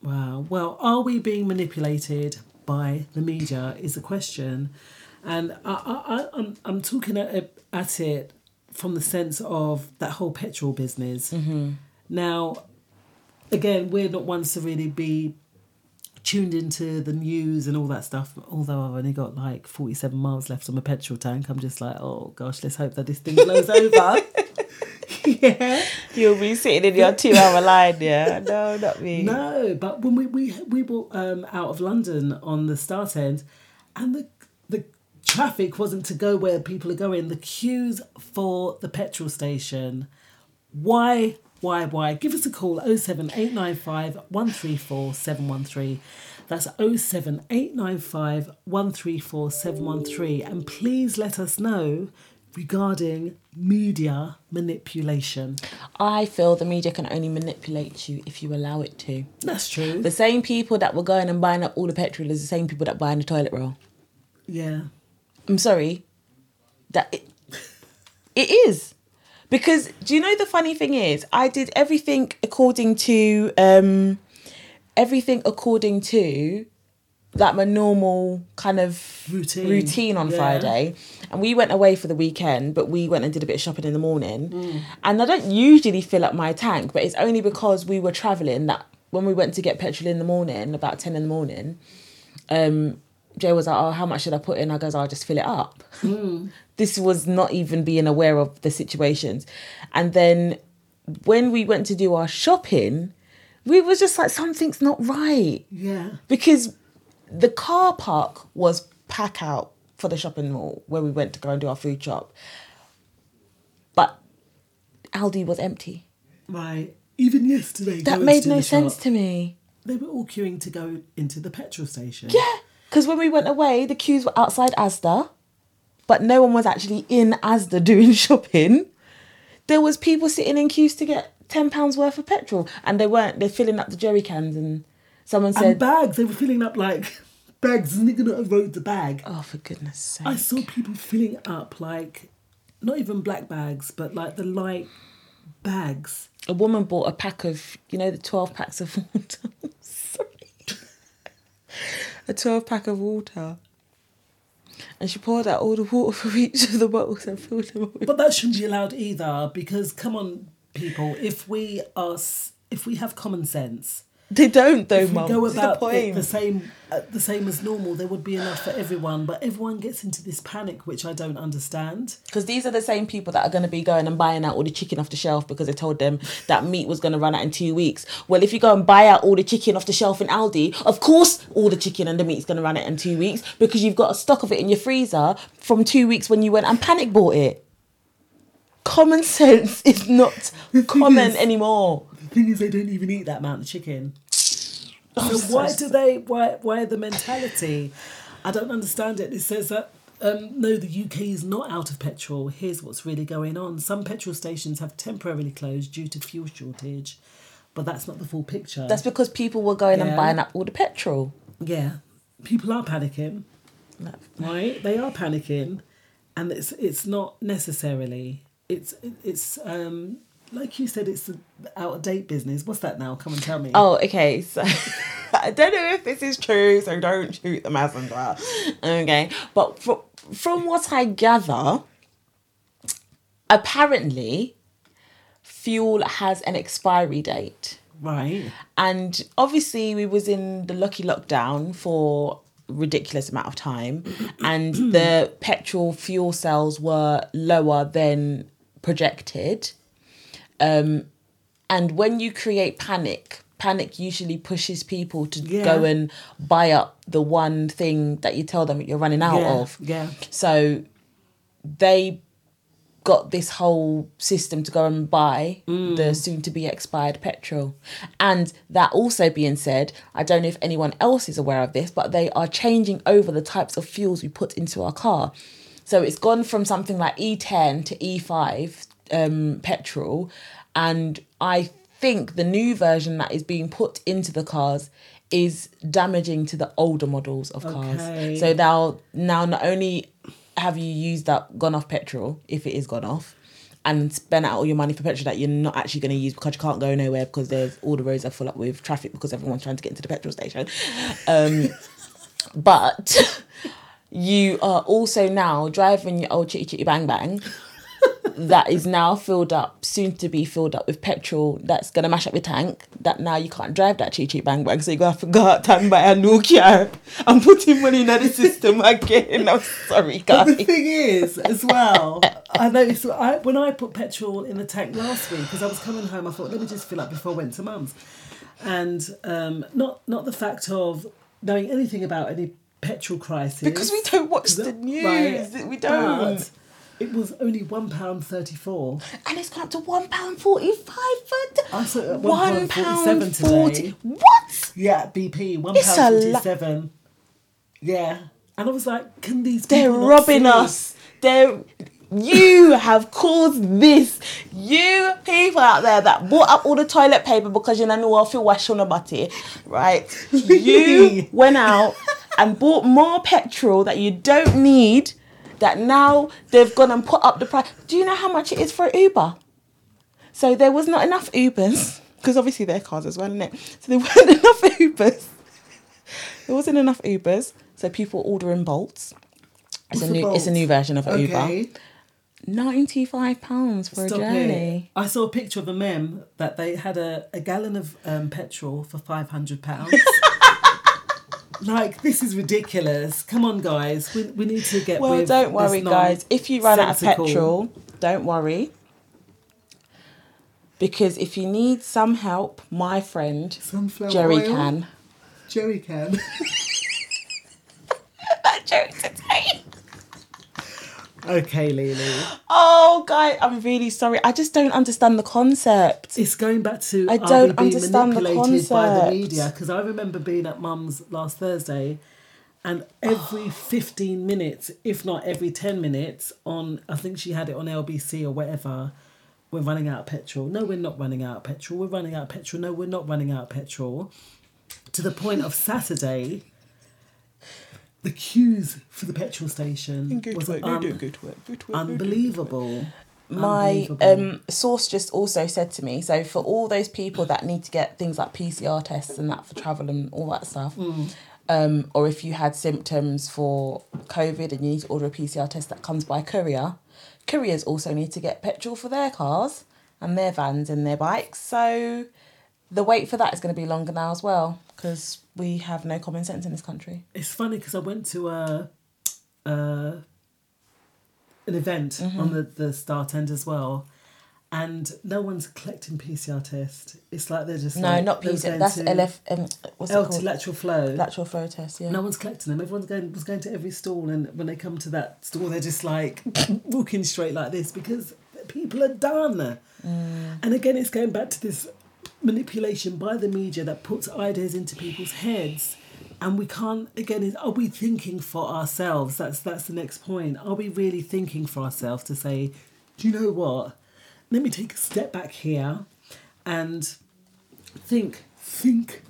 Wow. Well, are we being manipulated by the media? Is the question, and I, I, I'm I'm talking at it, at it from the sense of that whole petrol business. Mm-hmm. Now, again, we're not ones to really be tuned into the news and all that stuff. Although I've only got like 47 miles left on my petrol tank, I'm just like, oh gosh, let's hope that this thing blows <laughs> over. <laughs> yeah. You'll be sitting in your two hour line, yeah? No, not me. No, but when we we we were um, out of London on the start end, and the the traffic wasn't to go where people are going. The queues for the petrol station. Why? Why? Why? Give us a call 07895 134 713. That's 07895 134 713. And please let us know regarding media manipulation. I feel the media can only manipulate you if you allow it to. That's true. The same people that were going and buying up all the petrol is the same people that buying the toilet roll. Yeah. I'm sorry. That it, it is. Because do you know the funny thing is I did everything according to um everything according to like my normal kind of routine, routine on Yeah. Friday. And we went away for the weekend, but we went and did a bit of shopping in the morning. Mm. And I don't usually fill up my tank, but it's only because we were traveling that when we went to get petrol in the morning, about 10 in the morning, um, Joe was like, Oh, how much should I put in? I goes, I'll just fill it up. Mm. <laughs> This was not even being aware of the situations. And then when we went to do our shopping, we was just like, something's not right. Yeah. Because the car park was pack out for the shopping mall where we went to go and do our food shop. But Aldi was empty. Right. Even yesterday. That made no sense shop, to me. They were all queuing to go into the petrol station. Yeah. Because when we went away, the queues were outside Asda, but no one was actually in Asda doing <laughs> shopping. There was people sitting in queues to get ten pounds worth of petrol, and they weren't. They're filling up the jerry cans, and someone And said, bags. They were filling up like <laughs> bags. And going to erode the bag. "Oh, for goodness' sake!" I saw people filling up like, not even black bags, but like the light bags. A woman bought a pack of, you know, the twelve packs of <laughs> water. Sorry, a twelve pack of water. And she poured out all the water for each of the bottles and filled them up. But that shouldn't be allowed either because, come on, people, if we are, if we have common sense, They don't though, if we mum. go This is the about it point. the same, uh, the same as normal, there would be enough for everyone. But everyone gets into this panic, which I don't understand. Because these are the same people that are going to be going and buying out all the chicken off the shelf because they told them that meat was going to run out in two weeks. Well, if you go and buy out all the chicken off the shelf in Aldi, of course all the chicken and the meat's going to run out in two weeks because you've got a stock of it in your freezer from two weeks when you went and panic bought it. Common sense is not <laughs> common anymore. The thing is, they don't even eat that amount of chicken. Oh, so so why do they? Why? Why the mentality? I don't understand it. It says that um, no, the UK is not out of petrol. Here's what's really going on. Some petrol stations have temporarily closed due to fuel shortage, but that's not the full picture. That's because people were going and buying up all the petrol. yeah, people are panicking, right? They are panicking, and it's it's not necessarily. It's it's um like you said. It's the out of date business. What's that now? Come and tell me. Oh, okay. So <laughs> I don't know if this is true, so don't shoot the messenger. Okay. But from, from what I gather, apparently fuel has an expiry date. Right. And obviously we was in the lucky lockdown for ridiculous amount of time <clears throat> and the petrol fuel cells were lower than projected. Um and when you create panic, panic usually pushes people to Yeah. go and buy up the one thing that you tell them you're running out Yeah, of. yeah. So they got this whole system to go and buy Mm. the soon to be expired petrol. And that also being said, I don't know if anyone else is aware of this, but they are changing over the types of fuels we put into our car. So it's gone from something like E10 to E5 um, petrol. And I think the new version that is being put into the cars is damaging to the older models of Okay. cars. So now, now not only have you used that gone off petrol, if it is gone off, and spent out all your money for petrol that you're not actually going to use because you can't go nowhere because there's all the roads are full up with traffic because everyone's trying to get into the petrol station. Um, <laughs> but <laughs> you are also now driving your old chitty chitty bang bang that is now filled up, soon to be filled up with petrol that's gonna mash up your tank. That now you can't drive that chitty chitty bang bang, so you're gonna have to go out and buy a new car and putting money in the system again. I'm sorry, But guys. the thing is, as well, I noticed I, when I put petrol in the tank last week because I was coming home, I thought let me just fill up before I went to mum's, and um, not not the fact of knowing anything about any petrol crisis Because we don't watch the news, we don't. but it was only one pound thirty four. And it's gone up to one pound forty five for I saw it at one pound forty seven pound forty. today. What? Yeah, BP one It's pound lo- forty seven. Yeah, and I was like, can these They're robbing us. They're you have caused this. You people out there that bought up all the toilet paper because you know I feel wash on a butty, right? <laughs> You went out and bought more petrol that you don't need. That now they've gone and put up the price. Do you know how much it is for Uber? So there was not enough Ubers because obviously they're cars as well, isn't it? So there <laughs> weren't enough Ubers. There wasn't enough Ubers, so people ordering Bolts. It's What's a new. It's a new version of Okay. Uber. Ninety-five pounds for Stop a it. journey. I saw a picture of a mem that they had a, a gallon of um, petrol for five hundred pounds. <laughs> like this is ridiculous. Come on, guys. We, we need to get. Well, don't worry, guys. If you run out of petrol, don't worry. Because if you need some help, my friend Sunflower Jerry oil? can. Jerry can. <laughs> <laughs> that joke today. Okay, Lily. Oh, guy, I'm really sorry. I just don't understand the concept. It's going back to I don't being understand the manipulated by the concept. media because I remember being at Mum's last Thursday, and every <gasps> fifteen minutes, if not every ten minutes, on I think she had it on LBC or whatever. We're running out of petrol. No, we're not running out of petrol. We're running out of petrol. No, we're not running out of petrol. To the point of Saturday, the queues for the petrol station Good was work, un- good, good work, good work, good work. unbelievable. my Unbelievable. um, source just also said to me so for all those people that need to get things like pcr tests and that for travel and all that stuff Mm. um, or if you had symptoms for covid and you need to order a pcr test that comes by courier couriers also need to get petrol for their cars and their vans and their bikes so the wait for that is going to be longer now as well because we have no common sense in this country It's funny because I went to a, a an event Mhm. on the the start end as well, and no one's collecting PCR test. It's like they're just no like, not PCR that's LF um, what's it called lateral flow. lateral flow test yeah No one's collecting them. Everyone's going was going to every stall, and when they come to that stall, they're just like <laughs> walking straight like this because people are done. Mm. And again, it's going back to this manipulation by the media that puts ideas into people's heads. And we can't again. Is are we thinking for ourselves? That's that's the next point. Are we really thinking for ourselves to say, do you know what? Let me take a step back here, and think think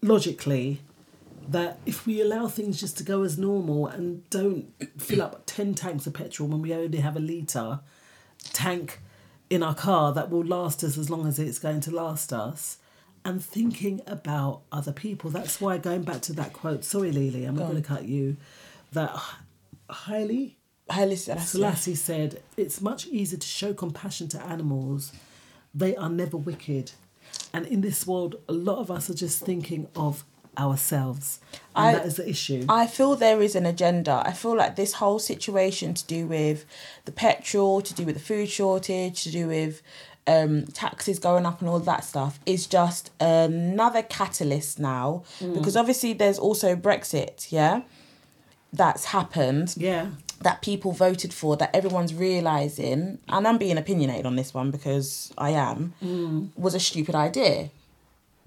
logically that if we allow things just to go as normal and don't fill up 10 tanks of petrol when we only have a litre tank in our car that will last us as long as it's going to last us and thinking about other people. That's why going back to that quote sorry Lily I'm Go not going to cut you that highly Haile Selassie. Selassie said it's much easier to show compassion to animals. They are never wicked. And in this world a lot of us are just thinking of ourselves and I- that is the issue I feel there is an agenda. I feel like this whole situation to do with the petrol, to do with the food shortage, to do with um, taxes going up and all that stuff is just another catalyst now. Mm. Because obviously there's also Brexit, yeah, that's happened. Yeah. That people voted for, that everyone's realising, and I'm being opinionated on this one because I am, Mm. was a stupid idea.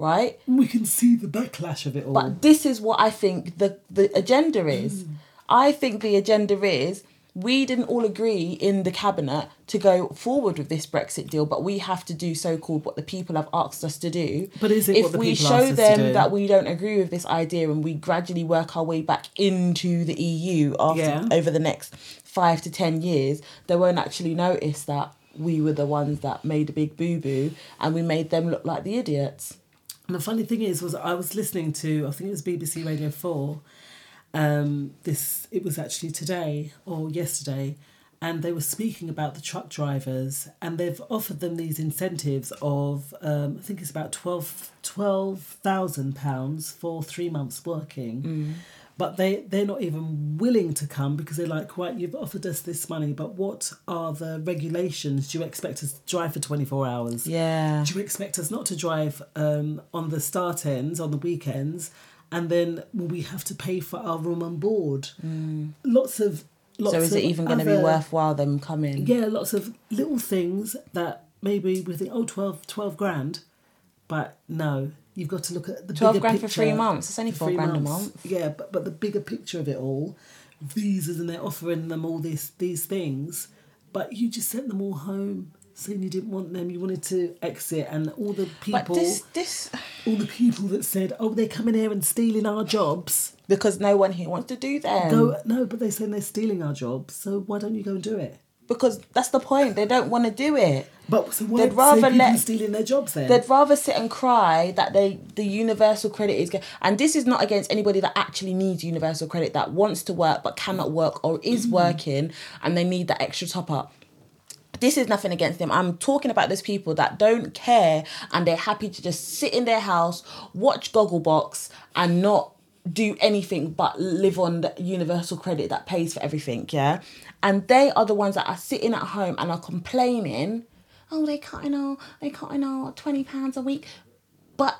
Right? we can see the backlash of it all But this is what I think the, the agenda is. Mm. I think the agenda is we didn't all agree in the cabinet to go forward with this Brexit deal, but we have to do so called what the people have asked us to do. But is it if we show asked us to them that we don't agree with this idea and we gradually work our way back into the EU after Yeah. over the next five to ten years, they won't actually notice that we were the ones that made a big boo boo and we made them look like the idiots. And the funny thing is, was I was listening to I think it was BBC Radio Four. Um, this it was actually today or yesterday, and they were speaking about the truck drivers, and they've offered them these incentives of um, I think it's about twelve twelve thousand pounds for three months working. But they, they're not even willing to come because they're like, right, you've offered us this money, but what are the regulations? Do you expect us to drive for 24 hours? Yeah. Do you expect us not to drive um, on the start ends, on the weekends? And then will we have to pay for our room on board? Lots of. Lots so is it even going to be worthwhile them coming? Yeah, lots of little things that maybe we think, oh, 12, 12 grand. But no, you've got to look at the 12 bigger grand for three months. It's only four three grand a months. month. Yeah, but but the bigger picture of it all, visas and they're offering them all this these things, but you just sent them all home. Saying you didn't want them, you wanted to exit, and all the people, But this, this, <sighs> all the people that said, "Oh, they're coming here and stealing our jobs," because no one here wants to do them. go no, but they're saying they're stealing our jobs. So why don't you go and do it? Because that's the point. They don't want to do it. But so why They'd rather people let- stealing their jobs then? They'd rather sit and cry that they the universal credit is and this is not against anybody that actually needs universal credit that wants to work but cannot work or is Mm. working and they need that extra top up. This is nothing against them. I'm talking about those people that don't care and they're happy to just sit in their house, watch Gogglebox, and not do anything but live on the universal credit that pays for everything. Yeah, and they are the ones that are sitting at home and are complaining. Oh, they cutting out, they cutting out twenty pounds a week, but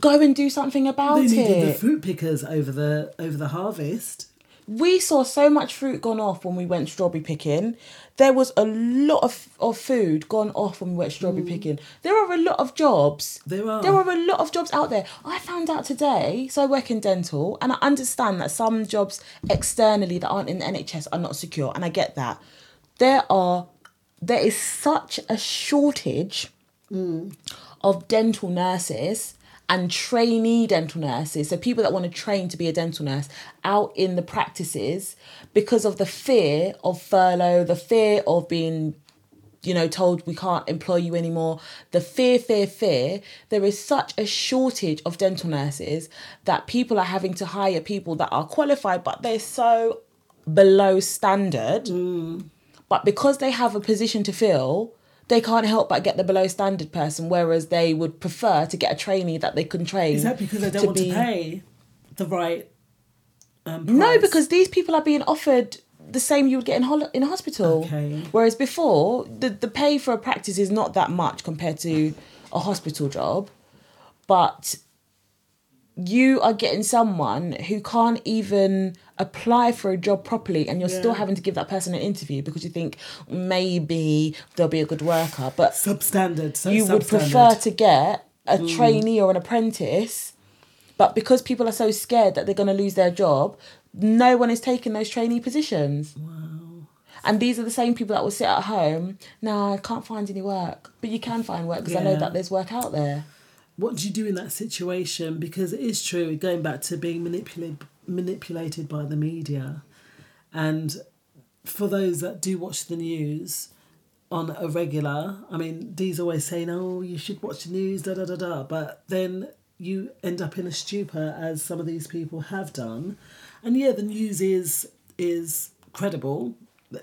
go and do something about it. they needed the fruit pickers over the over the harvest. we saw so much fruit gone off when we went strawberry picking. There was a lot of, of food gone off when we went strawberry picking. There are a lot of jobs. Mm. There are. There are a lot of jobs out there. I found out today, so I work in dental, and I understand that some jobs externally that aren't in the NHS are not secure, and I get that. There are there is such a shortage of dental nurses and trainee dental nurses, so people that want to train to be a dental nurse out in the practices because of the fear of furlough, the fear of being, you know, told we can't employ you anymore, the fear, fear, fear. There is such a shortage of dental nurses that people are having to hire people that are qualified, but they're so below standard. Mm. But because they have a position to fill, they can't help but get the below standard person, whereas they would prefer to get a trainee that they can train. Is that because they don't want to pay the right? Um, No, because these people are being offered the same you would get in hol- in a hospital. Okay. Whereas before, the, the pay for a practice is not that much compared to a hospital job. But you are getting someone who can't even apply for a job properly and you're still having to give that person an interview because you think maybe they'll be a good worker. But substandard. So you would prefer to get a Mm. trainee or an apprentice, but because people are so scared that they're going to lose their job, no one is taking those trainee positions. Wow. And these are the same people that will sit at home. No, I can't find any work, but you can find work because I know that there's work out there. what do you do in that situation? Because it is true, going back to being manipulated manipulated by the media, and for those that do watch the news on a regular, I mean, Dee's always saying, "Oh, you should watch the news," da da da da, but then you end up in a stupor, as some of these people have done, and yeah, the news is is credible.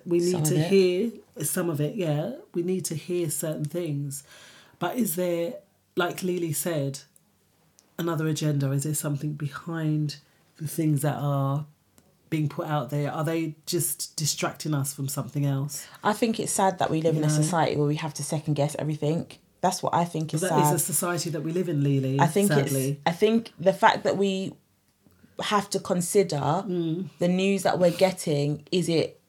We need Some to hear some of it. Yeah, we need to hear certain things, but is there, like Lily said, another agenda? Is there something behind the things that are being put out there? Are they just distracting us from something else? I think it's sad that we live in a society where we have to second guess everything. That's what I think is That sad. is the society that we live in, Lily. I think sadly. it's. I think the fact that we have to consider Mm. the news that we're getting is it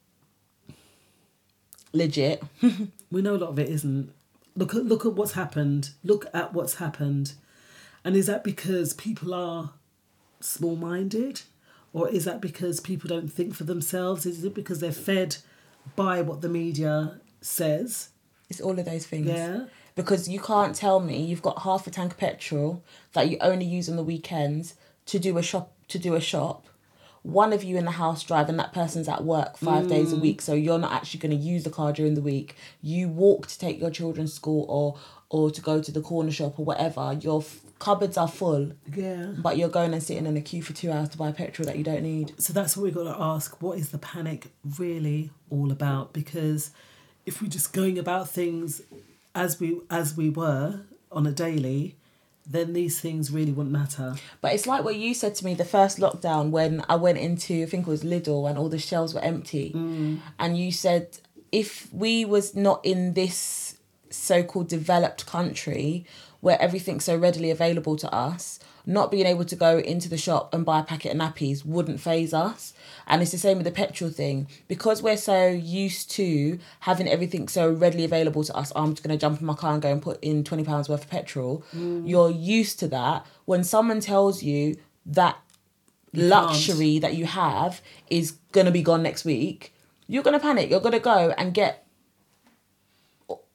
legit? <laughs> we know a lot of it isn't. Look at look at what's happened. Look at what's happened, and is that because people are small minded, or is that because people don't think for themselves? Is it because they're fed by what the media says? It's all of those things. Yeah. Because you can't tell me you've got half a tank of petrol that you only use on the weekends to do a shop to do a shop. One of you in the house drive and that person's at work five days a Mm. week, so you're not actually going to use the car during the week. You walk to take your children to school or or to go to the corner shop or whatever. Your f- cupboards are full, Yeah. but you're going and sitting in a queue for two hours to buy petrol that you don't need. So that's what we've got to ask. What is the panic really all about? Because if we're just going about things as we as we were on a daily, then these things really wouldn't matter. But it's like what you said to me the first lockdown when I went into I think it was Lidl and all the shelves were empty, Mm. and you said if we was not in this so-called developed country where everything's so readily available to us, not being able to go into the shop and buy a packet of nappies wouldn't phase us. And it's the same with the petrol thing. Because we're so used to having everything so readily available to us, I'm just going to jump in my car and go and put in £20 worth of petrol. Mm. You're used to that. When someone tells you that You luxury that you have is going to be gone next week, you're going to panic. You're going to go and get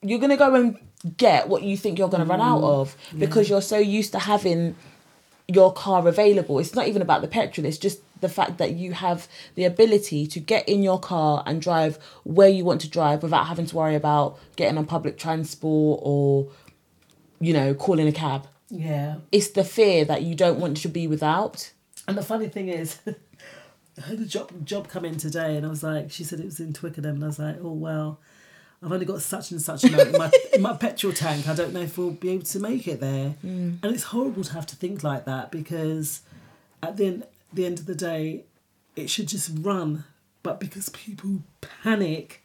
you're gonna go and get what you think you're gonna run out Mm, of because yeah. you're so used to having your car available. It's not even about the petrol, it's just the fact that you have the ability to get in your car and drive where you want to drive without having to worry about getting on public transport or, you know, calling a cab. Yeah. It's the fear that you don't want to be without. And the funny thing is, <laughs> I had a job job come in today, and I was like, she said it was in Twickenham, and I was like, oh well, I've only got such and such amount in my in my petrol tank. I don't know if we'll be able to make it there. Mm. And it's horrible to have to think like that because at the end, the end of the day, it should just run. But because people panic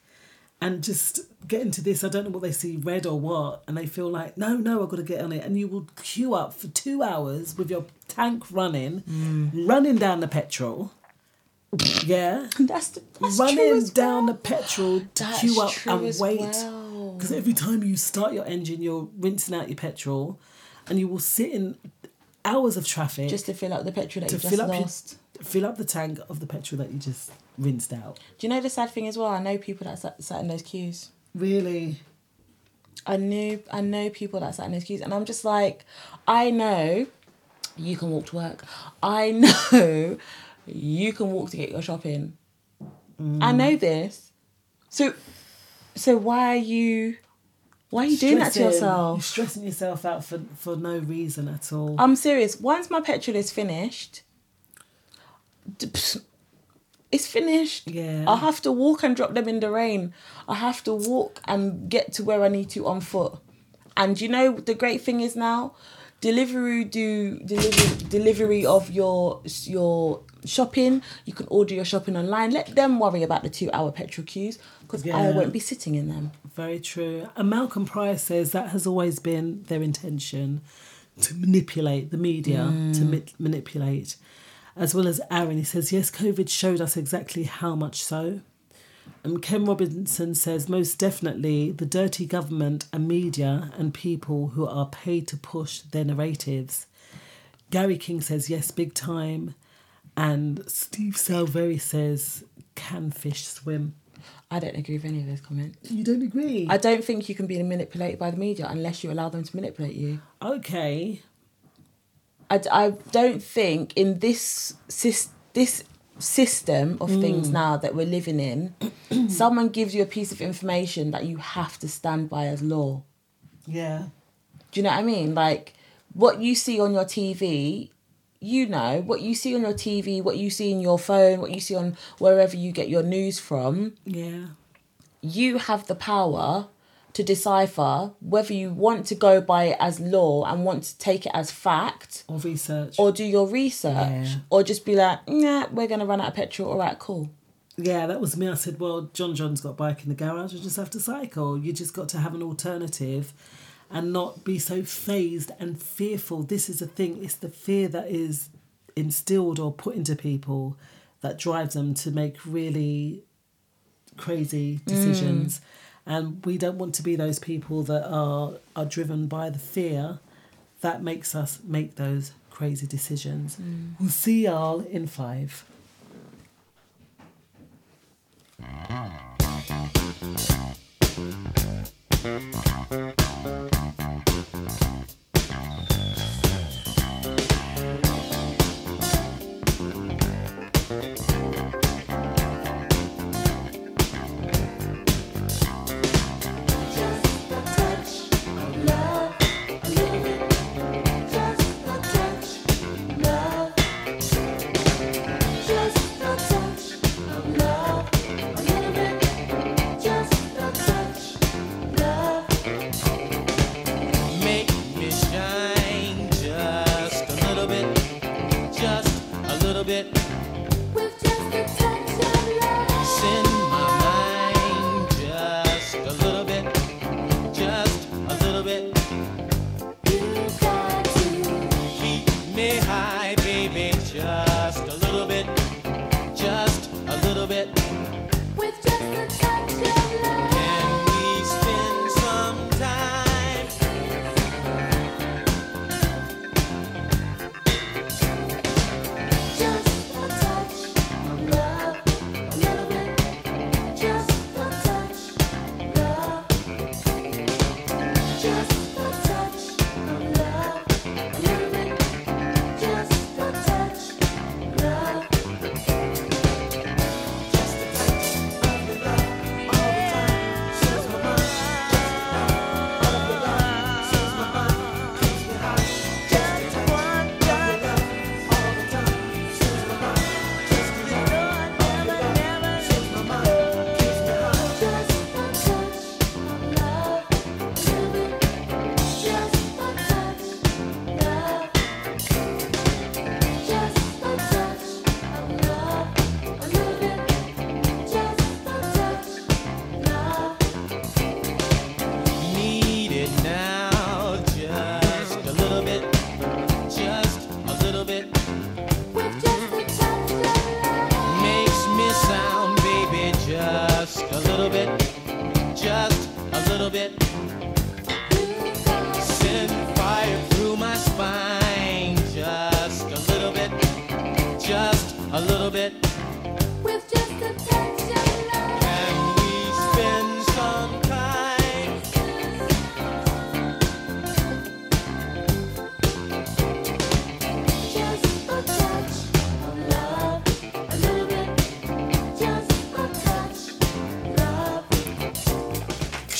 and just get into this, I don't know what they see red or what, and they feel like, no, no, I've got to get on it. And you will queue up for two hours with your tank running, running down the petrol. Yeah. That's, the, that's running down the petrol to That's queue up and wait. well. Because every time you start your engine, you're rinsing out your petrol, and you will sit in hours of traffic Just to fill up the petrol that you just fill up lost. your fill up the tank of the petrol that you just rinsed out. Do you know the sad thing as well? I know people that sat, sat in those queues. Really? I knew I know people that sat in those queues, and I'm just like, I know you can walk to work. I <laughs> know you can walk to get your shopping. Mm. I know this. So, so why are you, why are you doing that to yourself? You're stressing yourself out for, for no reason at all. I'm serious. Once my petrol is finished, it's finished. Yeah. I have to walk and drop them in the rain. I have to walk and get to where I need to on foot. And you know the great thing is now, delivery do delivery delivery of your your shopping. You can order your shopping online. Let them worry about the two hour petrol queues because I won't be sitting in them. Very true. And Malcolm Price says that has always been their intention to manipulate the media, to Mm. ma- manipulate. As well as Aaron, he says, yes, COVID showed us exactly how much so. And Ken Robinson says, most definitely the dirty government and media and people who are paid to push their narratives. Gary King says, yes, big time. And Steve Salveri says, can fish swim? I don't agree with any of those comments. You don't agree? I don't think you can be manipulated by the media unless you allow them to manipulate you. Okay. I, I don't think in this this system of things Mm. now that we're living in, <clears throat> someone gives you a piece of information that you have to stand by as law. Yeah. Do you know what I mean? Like what you see on your TV, you know, what you see on your TV, what you see in your phone, what you see on wherever you get your news from, Yeah. you have the power to decipher whether you want to go by it as law and want to take it as fact Or research. or do your research Yeah. or just be like, nah, we're going to run out of petrol. All right, cool. Yeah, that was me. I said, well, John John's got a bike in the garage. I just have to cycle. You just got to have an alternative and not be so phased and fearful. This is the thing. It's the fear that is instilled or put into people that drives them to make really crazy mm. decisions. And we don't want to be those people that are are driven by the fear that makes us make those crazy decisions. Mm. We'll see y'all in five. Just little bit.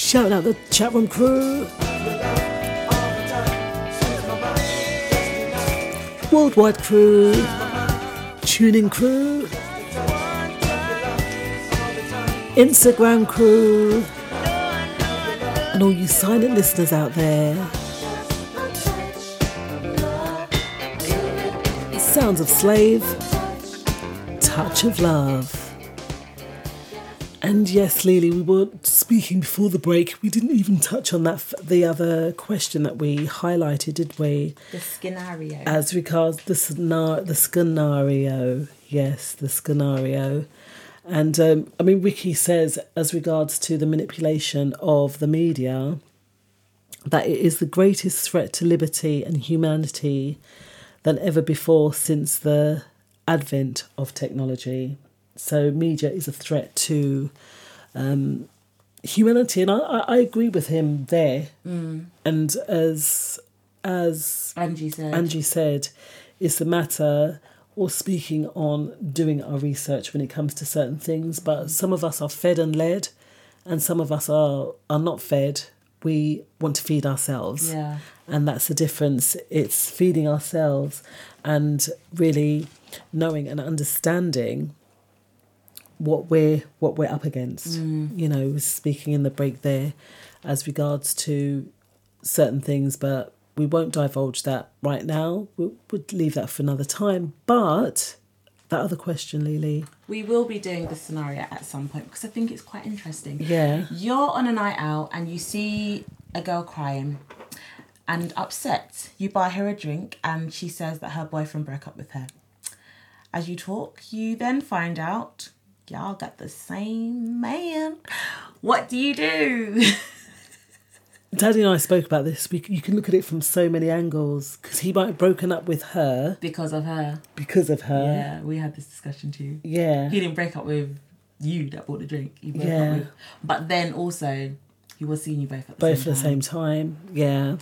Shout out the chat room crew. Worldwide crew. Tuning crew. Instagram crew. And all you silent listeners out there. Sounds of Slave. Touch of Love. And yes, Lily, we were speaking before the break. We didn't even touch on that the other question that we highlighted, did we? The scenario. As regards the scenario, the scenario, yes, the scenario. And um, I mean, Ricky says, as regards to the manipulation of the media, that it is the greatest threat to liberty and humanity than ever before since the advent of technology. So, media is a threat to um, humanity, and I, I, agree with him there. Mm. And as as Angie said. Angie said, it's the matter or speaking on doing our research when it comes to certain things. But some of us are fed and led, and some of us are are not fed. We want to feed ourselves, Yeah. and that's the difference. It's feeding ourselves and really knowing and understanding what we're what we're up against. Mm. You know, speaking in the break there as regards to certain things, but we won't divulge that right now. We would leave that for another time. But that other question, Lily. We will be doing the scenario at some point because I think it's quite interesting. Yeah. You're on a night out and you see a girl crying and upset. You buy her a drink and she says that her boyfriend broke up with her. As you talk, you then find out y'all got the same man. What do you do? Daddy and I spoke about this. We, you can look at it from so many angles because he might have broken up with her because of her. because of her. Yeah, we had this discussion too. Yeah. He didn't break up with you that bought the drink. He broke Yeah. up with but then also he was seeing you both at the both same at the same time. Yeah,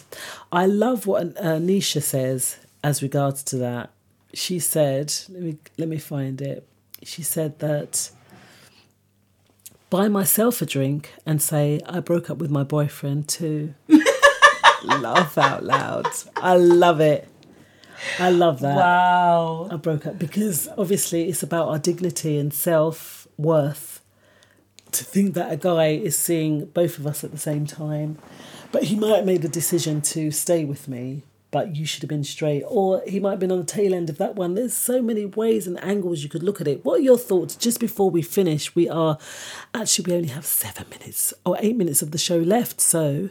I love what uh, Nisha says as regards to that. She said, "Let me let me find it." She said that buy myself a drink and say I broke up with my boyfriend too. <laughs> Laugh out loud. I love it. I love that. Wow. I broke up because obviously it's about our dignity and self worth to think that a guy is seeing both of us at the same time. But he might have made a decision to stay with me, but you should have been straight. Or he might have been on the tail end of that one. There's so many ways and angles you could look at it. What are your thoughts? Just before we finish, we are actually, we only have seven minutes or eight minutes of the show left. So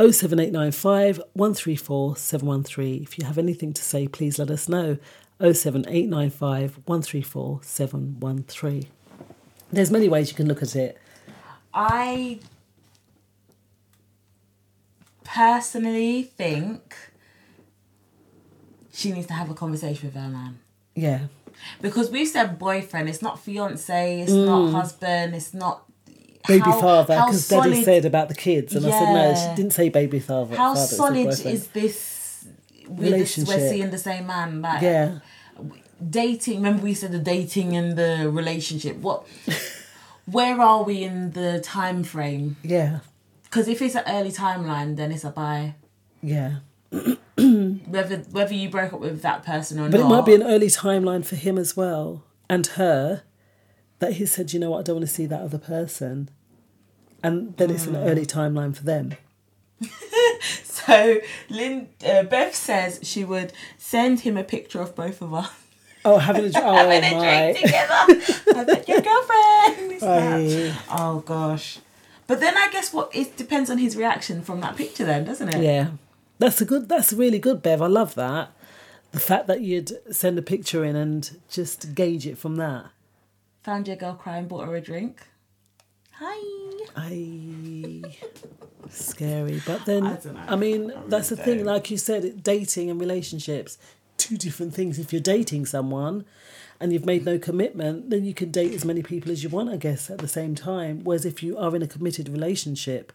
07895 134 713. If you have anything to say, please let us know. 07895 134 713. There's many ways you can look at it. I personally think she needs to have a conversation with her man. Yeah. Because we said boyfriend, it's not fiance, it's Mm. not husband, it's not Baby how- father, because Daddy said about the kids, and I said no, she didn't say baby father. How father, solid is this this, Relationship. we're seeing the same man? Like Yeah. dating remember we said the dating and the relationship. What <laughs> where are we in the time frame? Yeah, Because if it's an early timeline, then it's a buy. yeah. <clears throat> Whether whether you broke up with that person or But not. But it might be an early timeline for him as well, and her, that he said, you know what, I don't want to see that other person, and then it's an Mm. early timeline for them. <laughs> So Lynn uh, Beth says she would send him a picture of both of us. Oh, having a, <laughs> oh Having a my. drink together. I bet your girlfriend. Oh gosh. But then I guess what it depends on his reaction from that picture then, doesn't it? Yeah, that's a good. That's really good, Bev. I love that. The fact that you'd send a picture in and just gauge it from that. Found your girl crying, bought her a drink. Hi. I scary, but then I I, don't know. mean that's the thing. Like you said, dating and relationships, two different things. If you're dating someone and you've made no commitment, then you can date as many people as you want, I guess, at the same time. Whereas if you are in a committed relationship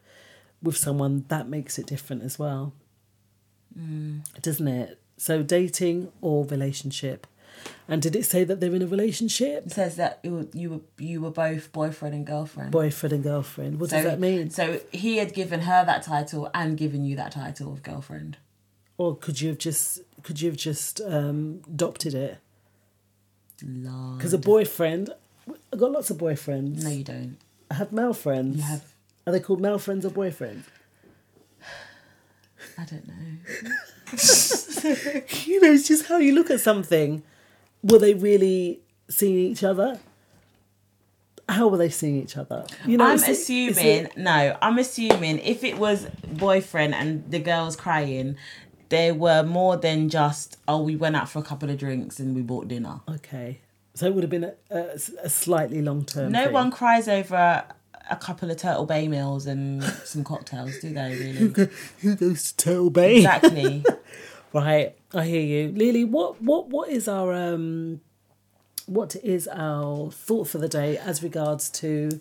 with someone, that makes it different as well, Mm. doesn't it? So dating or relationship. And did it say that they're in a relationship? It says that you were, you were you were both boyfriend and girlfriend. Boyfriend and girlfriend. What So- does that mean? So he had given her that title and given you that title of girlfriend. Or could you have just could you have just um, adopted it? Because a boyfriend, I've got lots of boyfriends. No, you don't. I have male friends. You have. Are they called male friends or boyfriends? I don't know. <laughs> you know, it's just how you look at something. Were they really seeing each other? How were they seeing each other? You know, I'm it- assuming it- no. I'm assuming if it was boyfriend and the girl's crying, they were more than just oh we went out for a couple of drinks and we bought dinner. Okay, so it would have been a, a, a slightly long term. No one cries over a, couple of Turtle Bay meals and some cocktails, do they? Really? Who goes to Turtle Bay? Exactly. <laughs> right, I hear you, Lily. What what what is our um, what is our thought for the day as regards to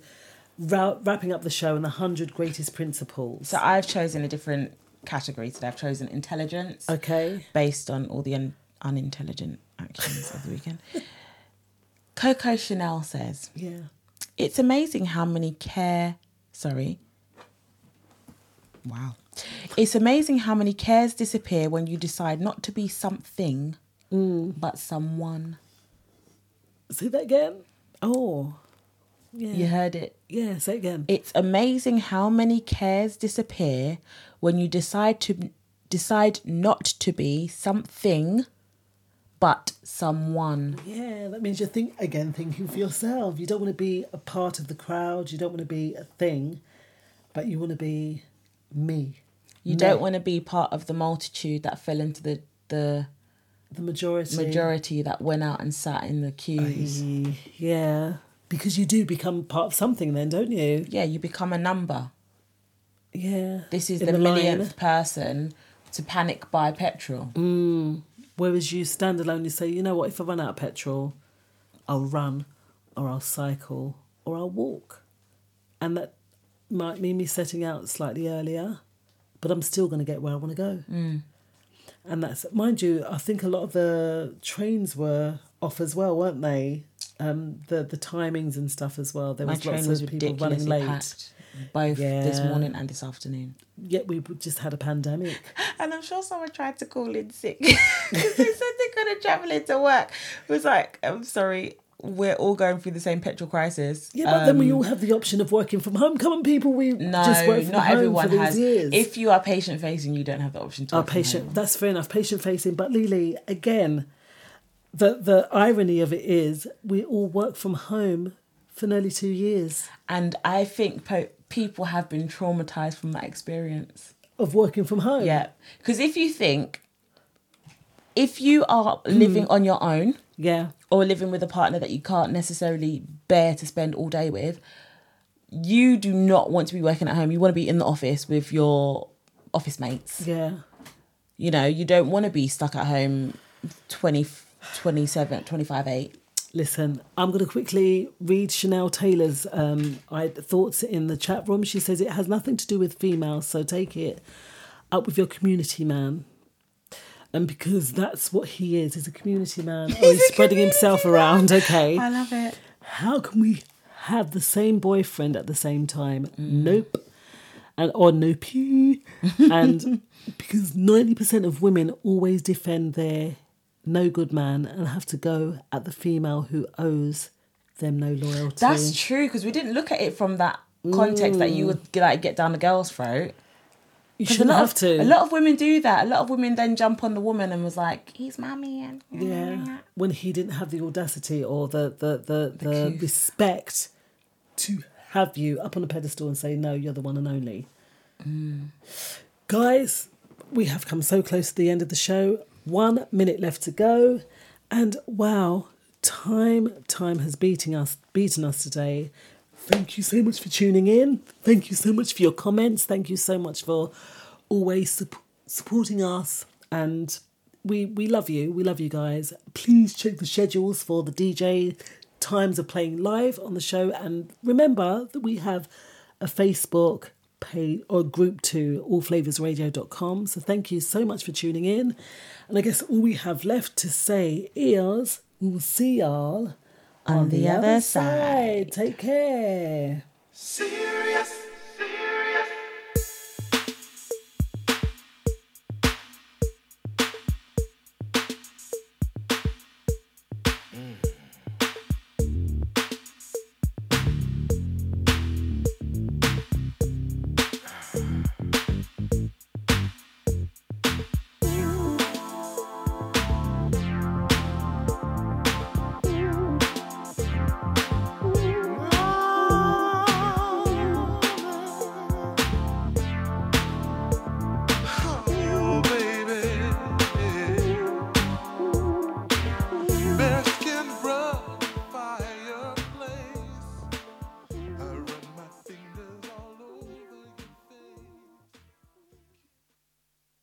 ra- wrapping up the show and the hundred greatest principles? So I've chosen a different category today. I've chosen intelligence. Okay. Based on all the un- unintelligent actions of the weekend. <laughs> Coco Chanel says, Yeah. It's amazing how many care. Sorry. Wow. It's amazing how many cares disappear when you decide not to be something, mm. but someone. Say that again. Oh, yeah. You heard it. Yeah, say it again. It's amazing how many cares disappear when you decide to decide not to be something, but someone. Yeah, that means you're think again thinking for yourself. You don't want to be a part of the crowd. You don't want to be a thing, but you want to be me. You Me. don't want to be part of the multitude that fell into the the the majority majority that went out and sat in the queues. Aye, yeah, because you do become part of something, then, don't you? Yeah, you become a number. Yeah. This is In the, the millionth person to panic buy petrol. Mm. Whereas you stand alone, you say, you know what? If I run out of petrol, I'll run, or I'll cycle, or I'll walk, and that might mean me setting out slightly earlier, but I'm still going to get where I want to go. Mm. And that's, mind you, I think a lot of the trains were off as well, weren't they? Um, the the timings and stuff as well. There My was train lots was of people running late. packed, both this morning and this afternoon. Yet we just had a pandemic. <laughs> And I'm sure someone tried to call in sick <laughs> because they said they couldn't travel into work. It was like, I'm sorry, we're all going through the same petrol crisis. Yeah, but then we Um, all have the option of working from home. Come on, people, we no, just work from not home everyone for has. years. If you are patient facing, you don't have the option to. Our patient, home. that's fair enough. Patient facing, but Lily, again, the the irony of it is we all work from home for nearly two years and I think po- people have been traumatized from that experience. of working from home. Yeah, because if you think, if you are living mm. on your own, yeah, or living with a partner that you can't necessarily bear to spend all day with, you do not want to be working at home. You want to be in the office with your office mates. yeah. You know, you don't want to be stuck at home 20, 27, 25, 8. Listen, I'm going to quickly read Chanel Taylor's um, I, thoughts in the chat room. She says it has nothing to do with females, so take it up with your community man. And because that's what he is, he's a community man. oh, he's spreading himself around, okay. I love it. How can we have the same boyfriend at the same time? Nope. And or nope. <laughs> and because 90% of women always defend their no good man and have to go at the female who owes them no loyalty. That's true because we didn't look at it from that context that you would mm. like get down the girl's throat. You shouldn't have of, to. A lot of women do that. A lot of women then jump on the woman and was like, "He's mommy," and Yeah, when he didn't have the audacity or the the the, the, respect to have you up on a pedestal and say no, you're the one and only. Mm. Guys, we have come so close to the end of the show. One minute left to go, and wow, time time has beating us beaten us today. Thank you so much for tuning in. Thank you so much for your comments. Thank you so much for always sup- supporting us and we we love you. We love you guys. Please check the schedules for the DJ times of playing live on the show and remember that we have a Facebook page or group to allflavorsradio.com. So thank you so much for tuning in. And I guess all we have left to say is we'll see y'all on, on the, the, other side. side. Take care. Serious.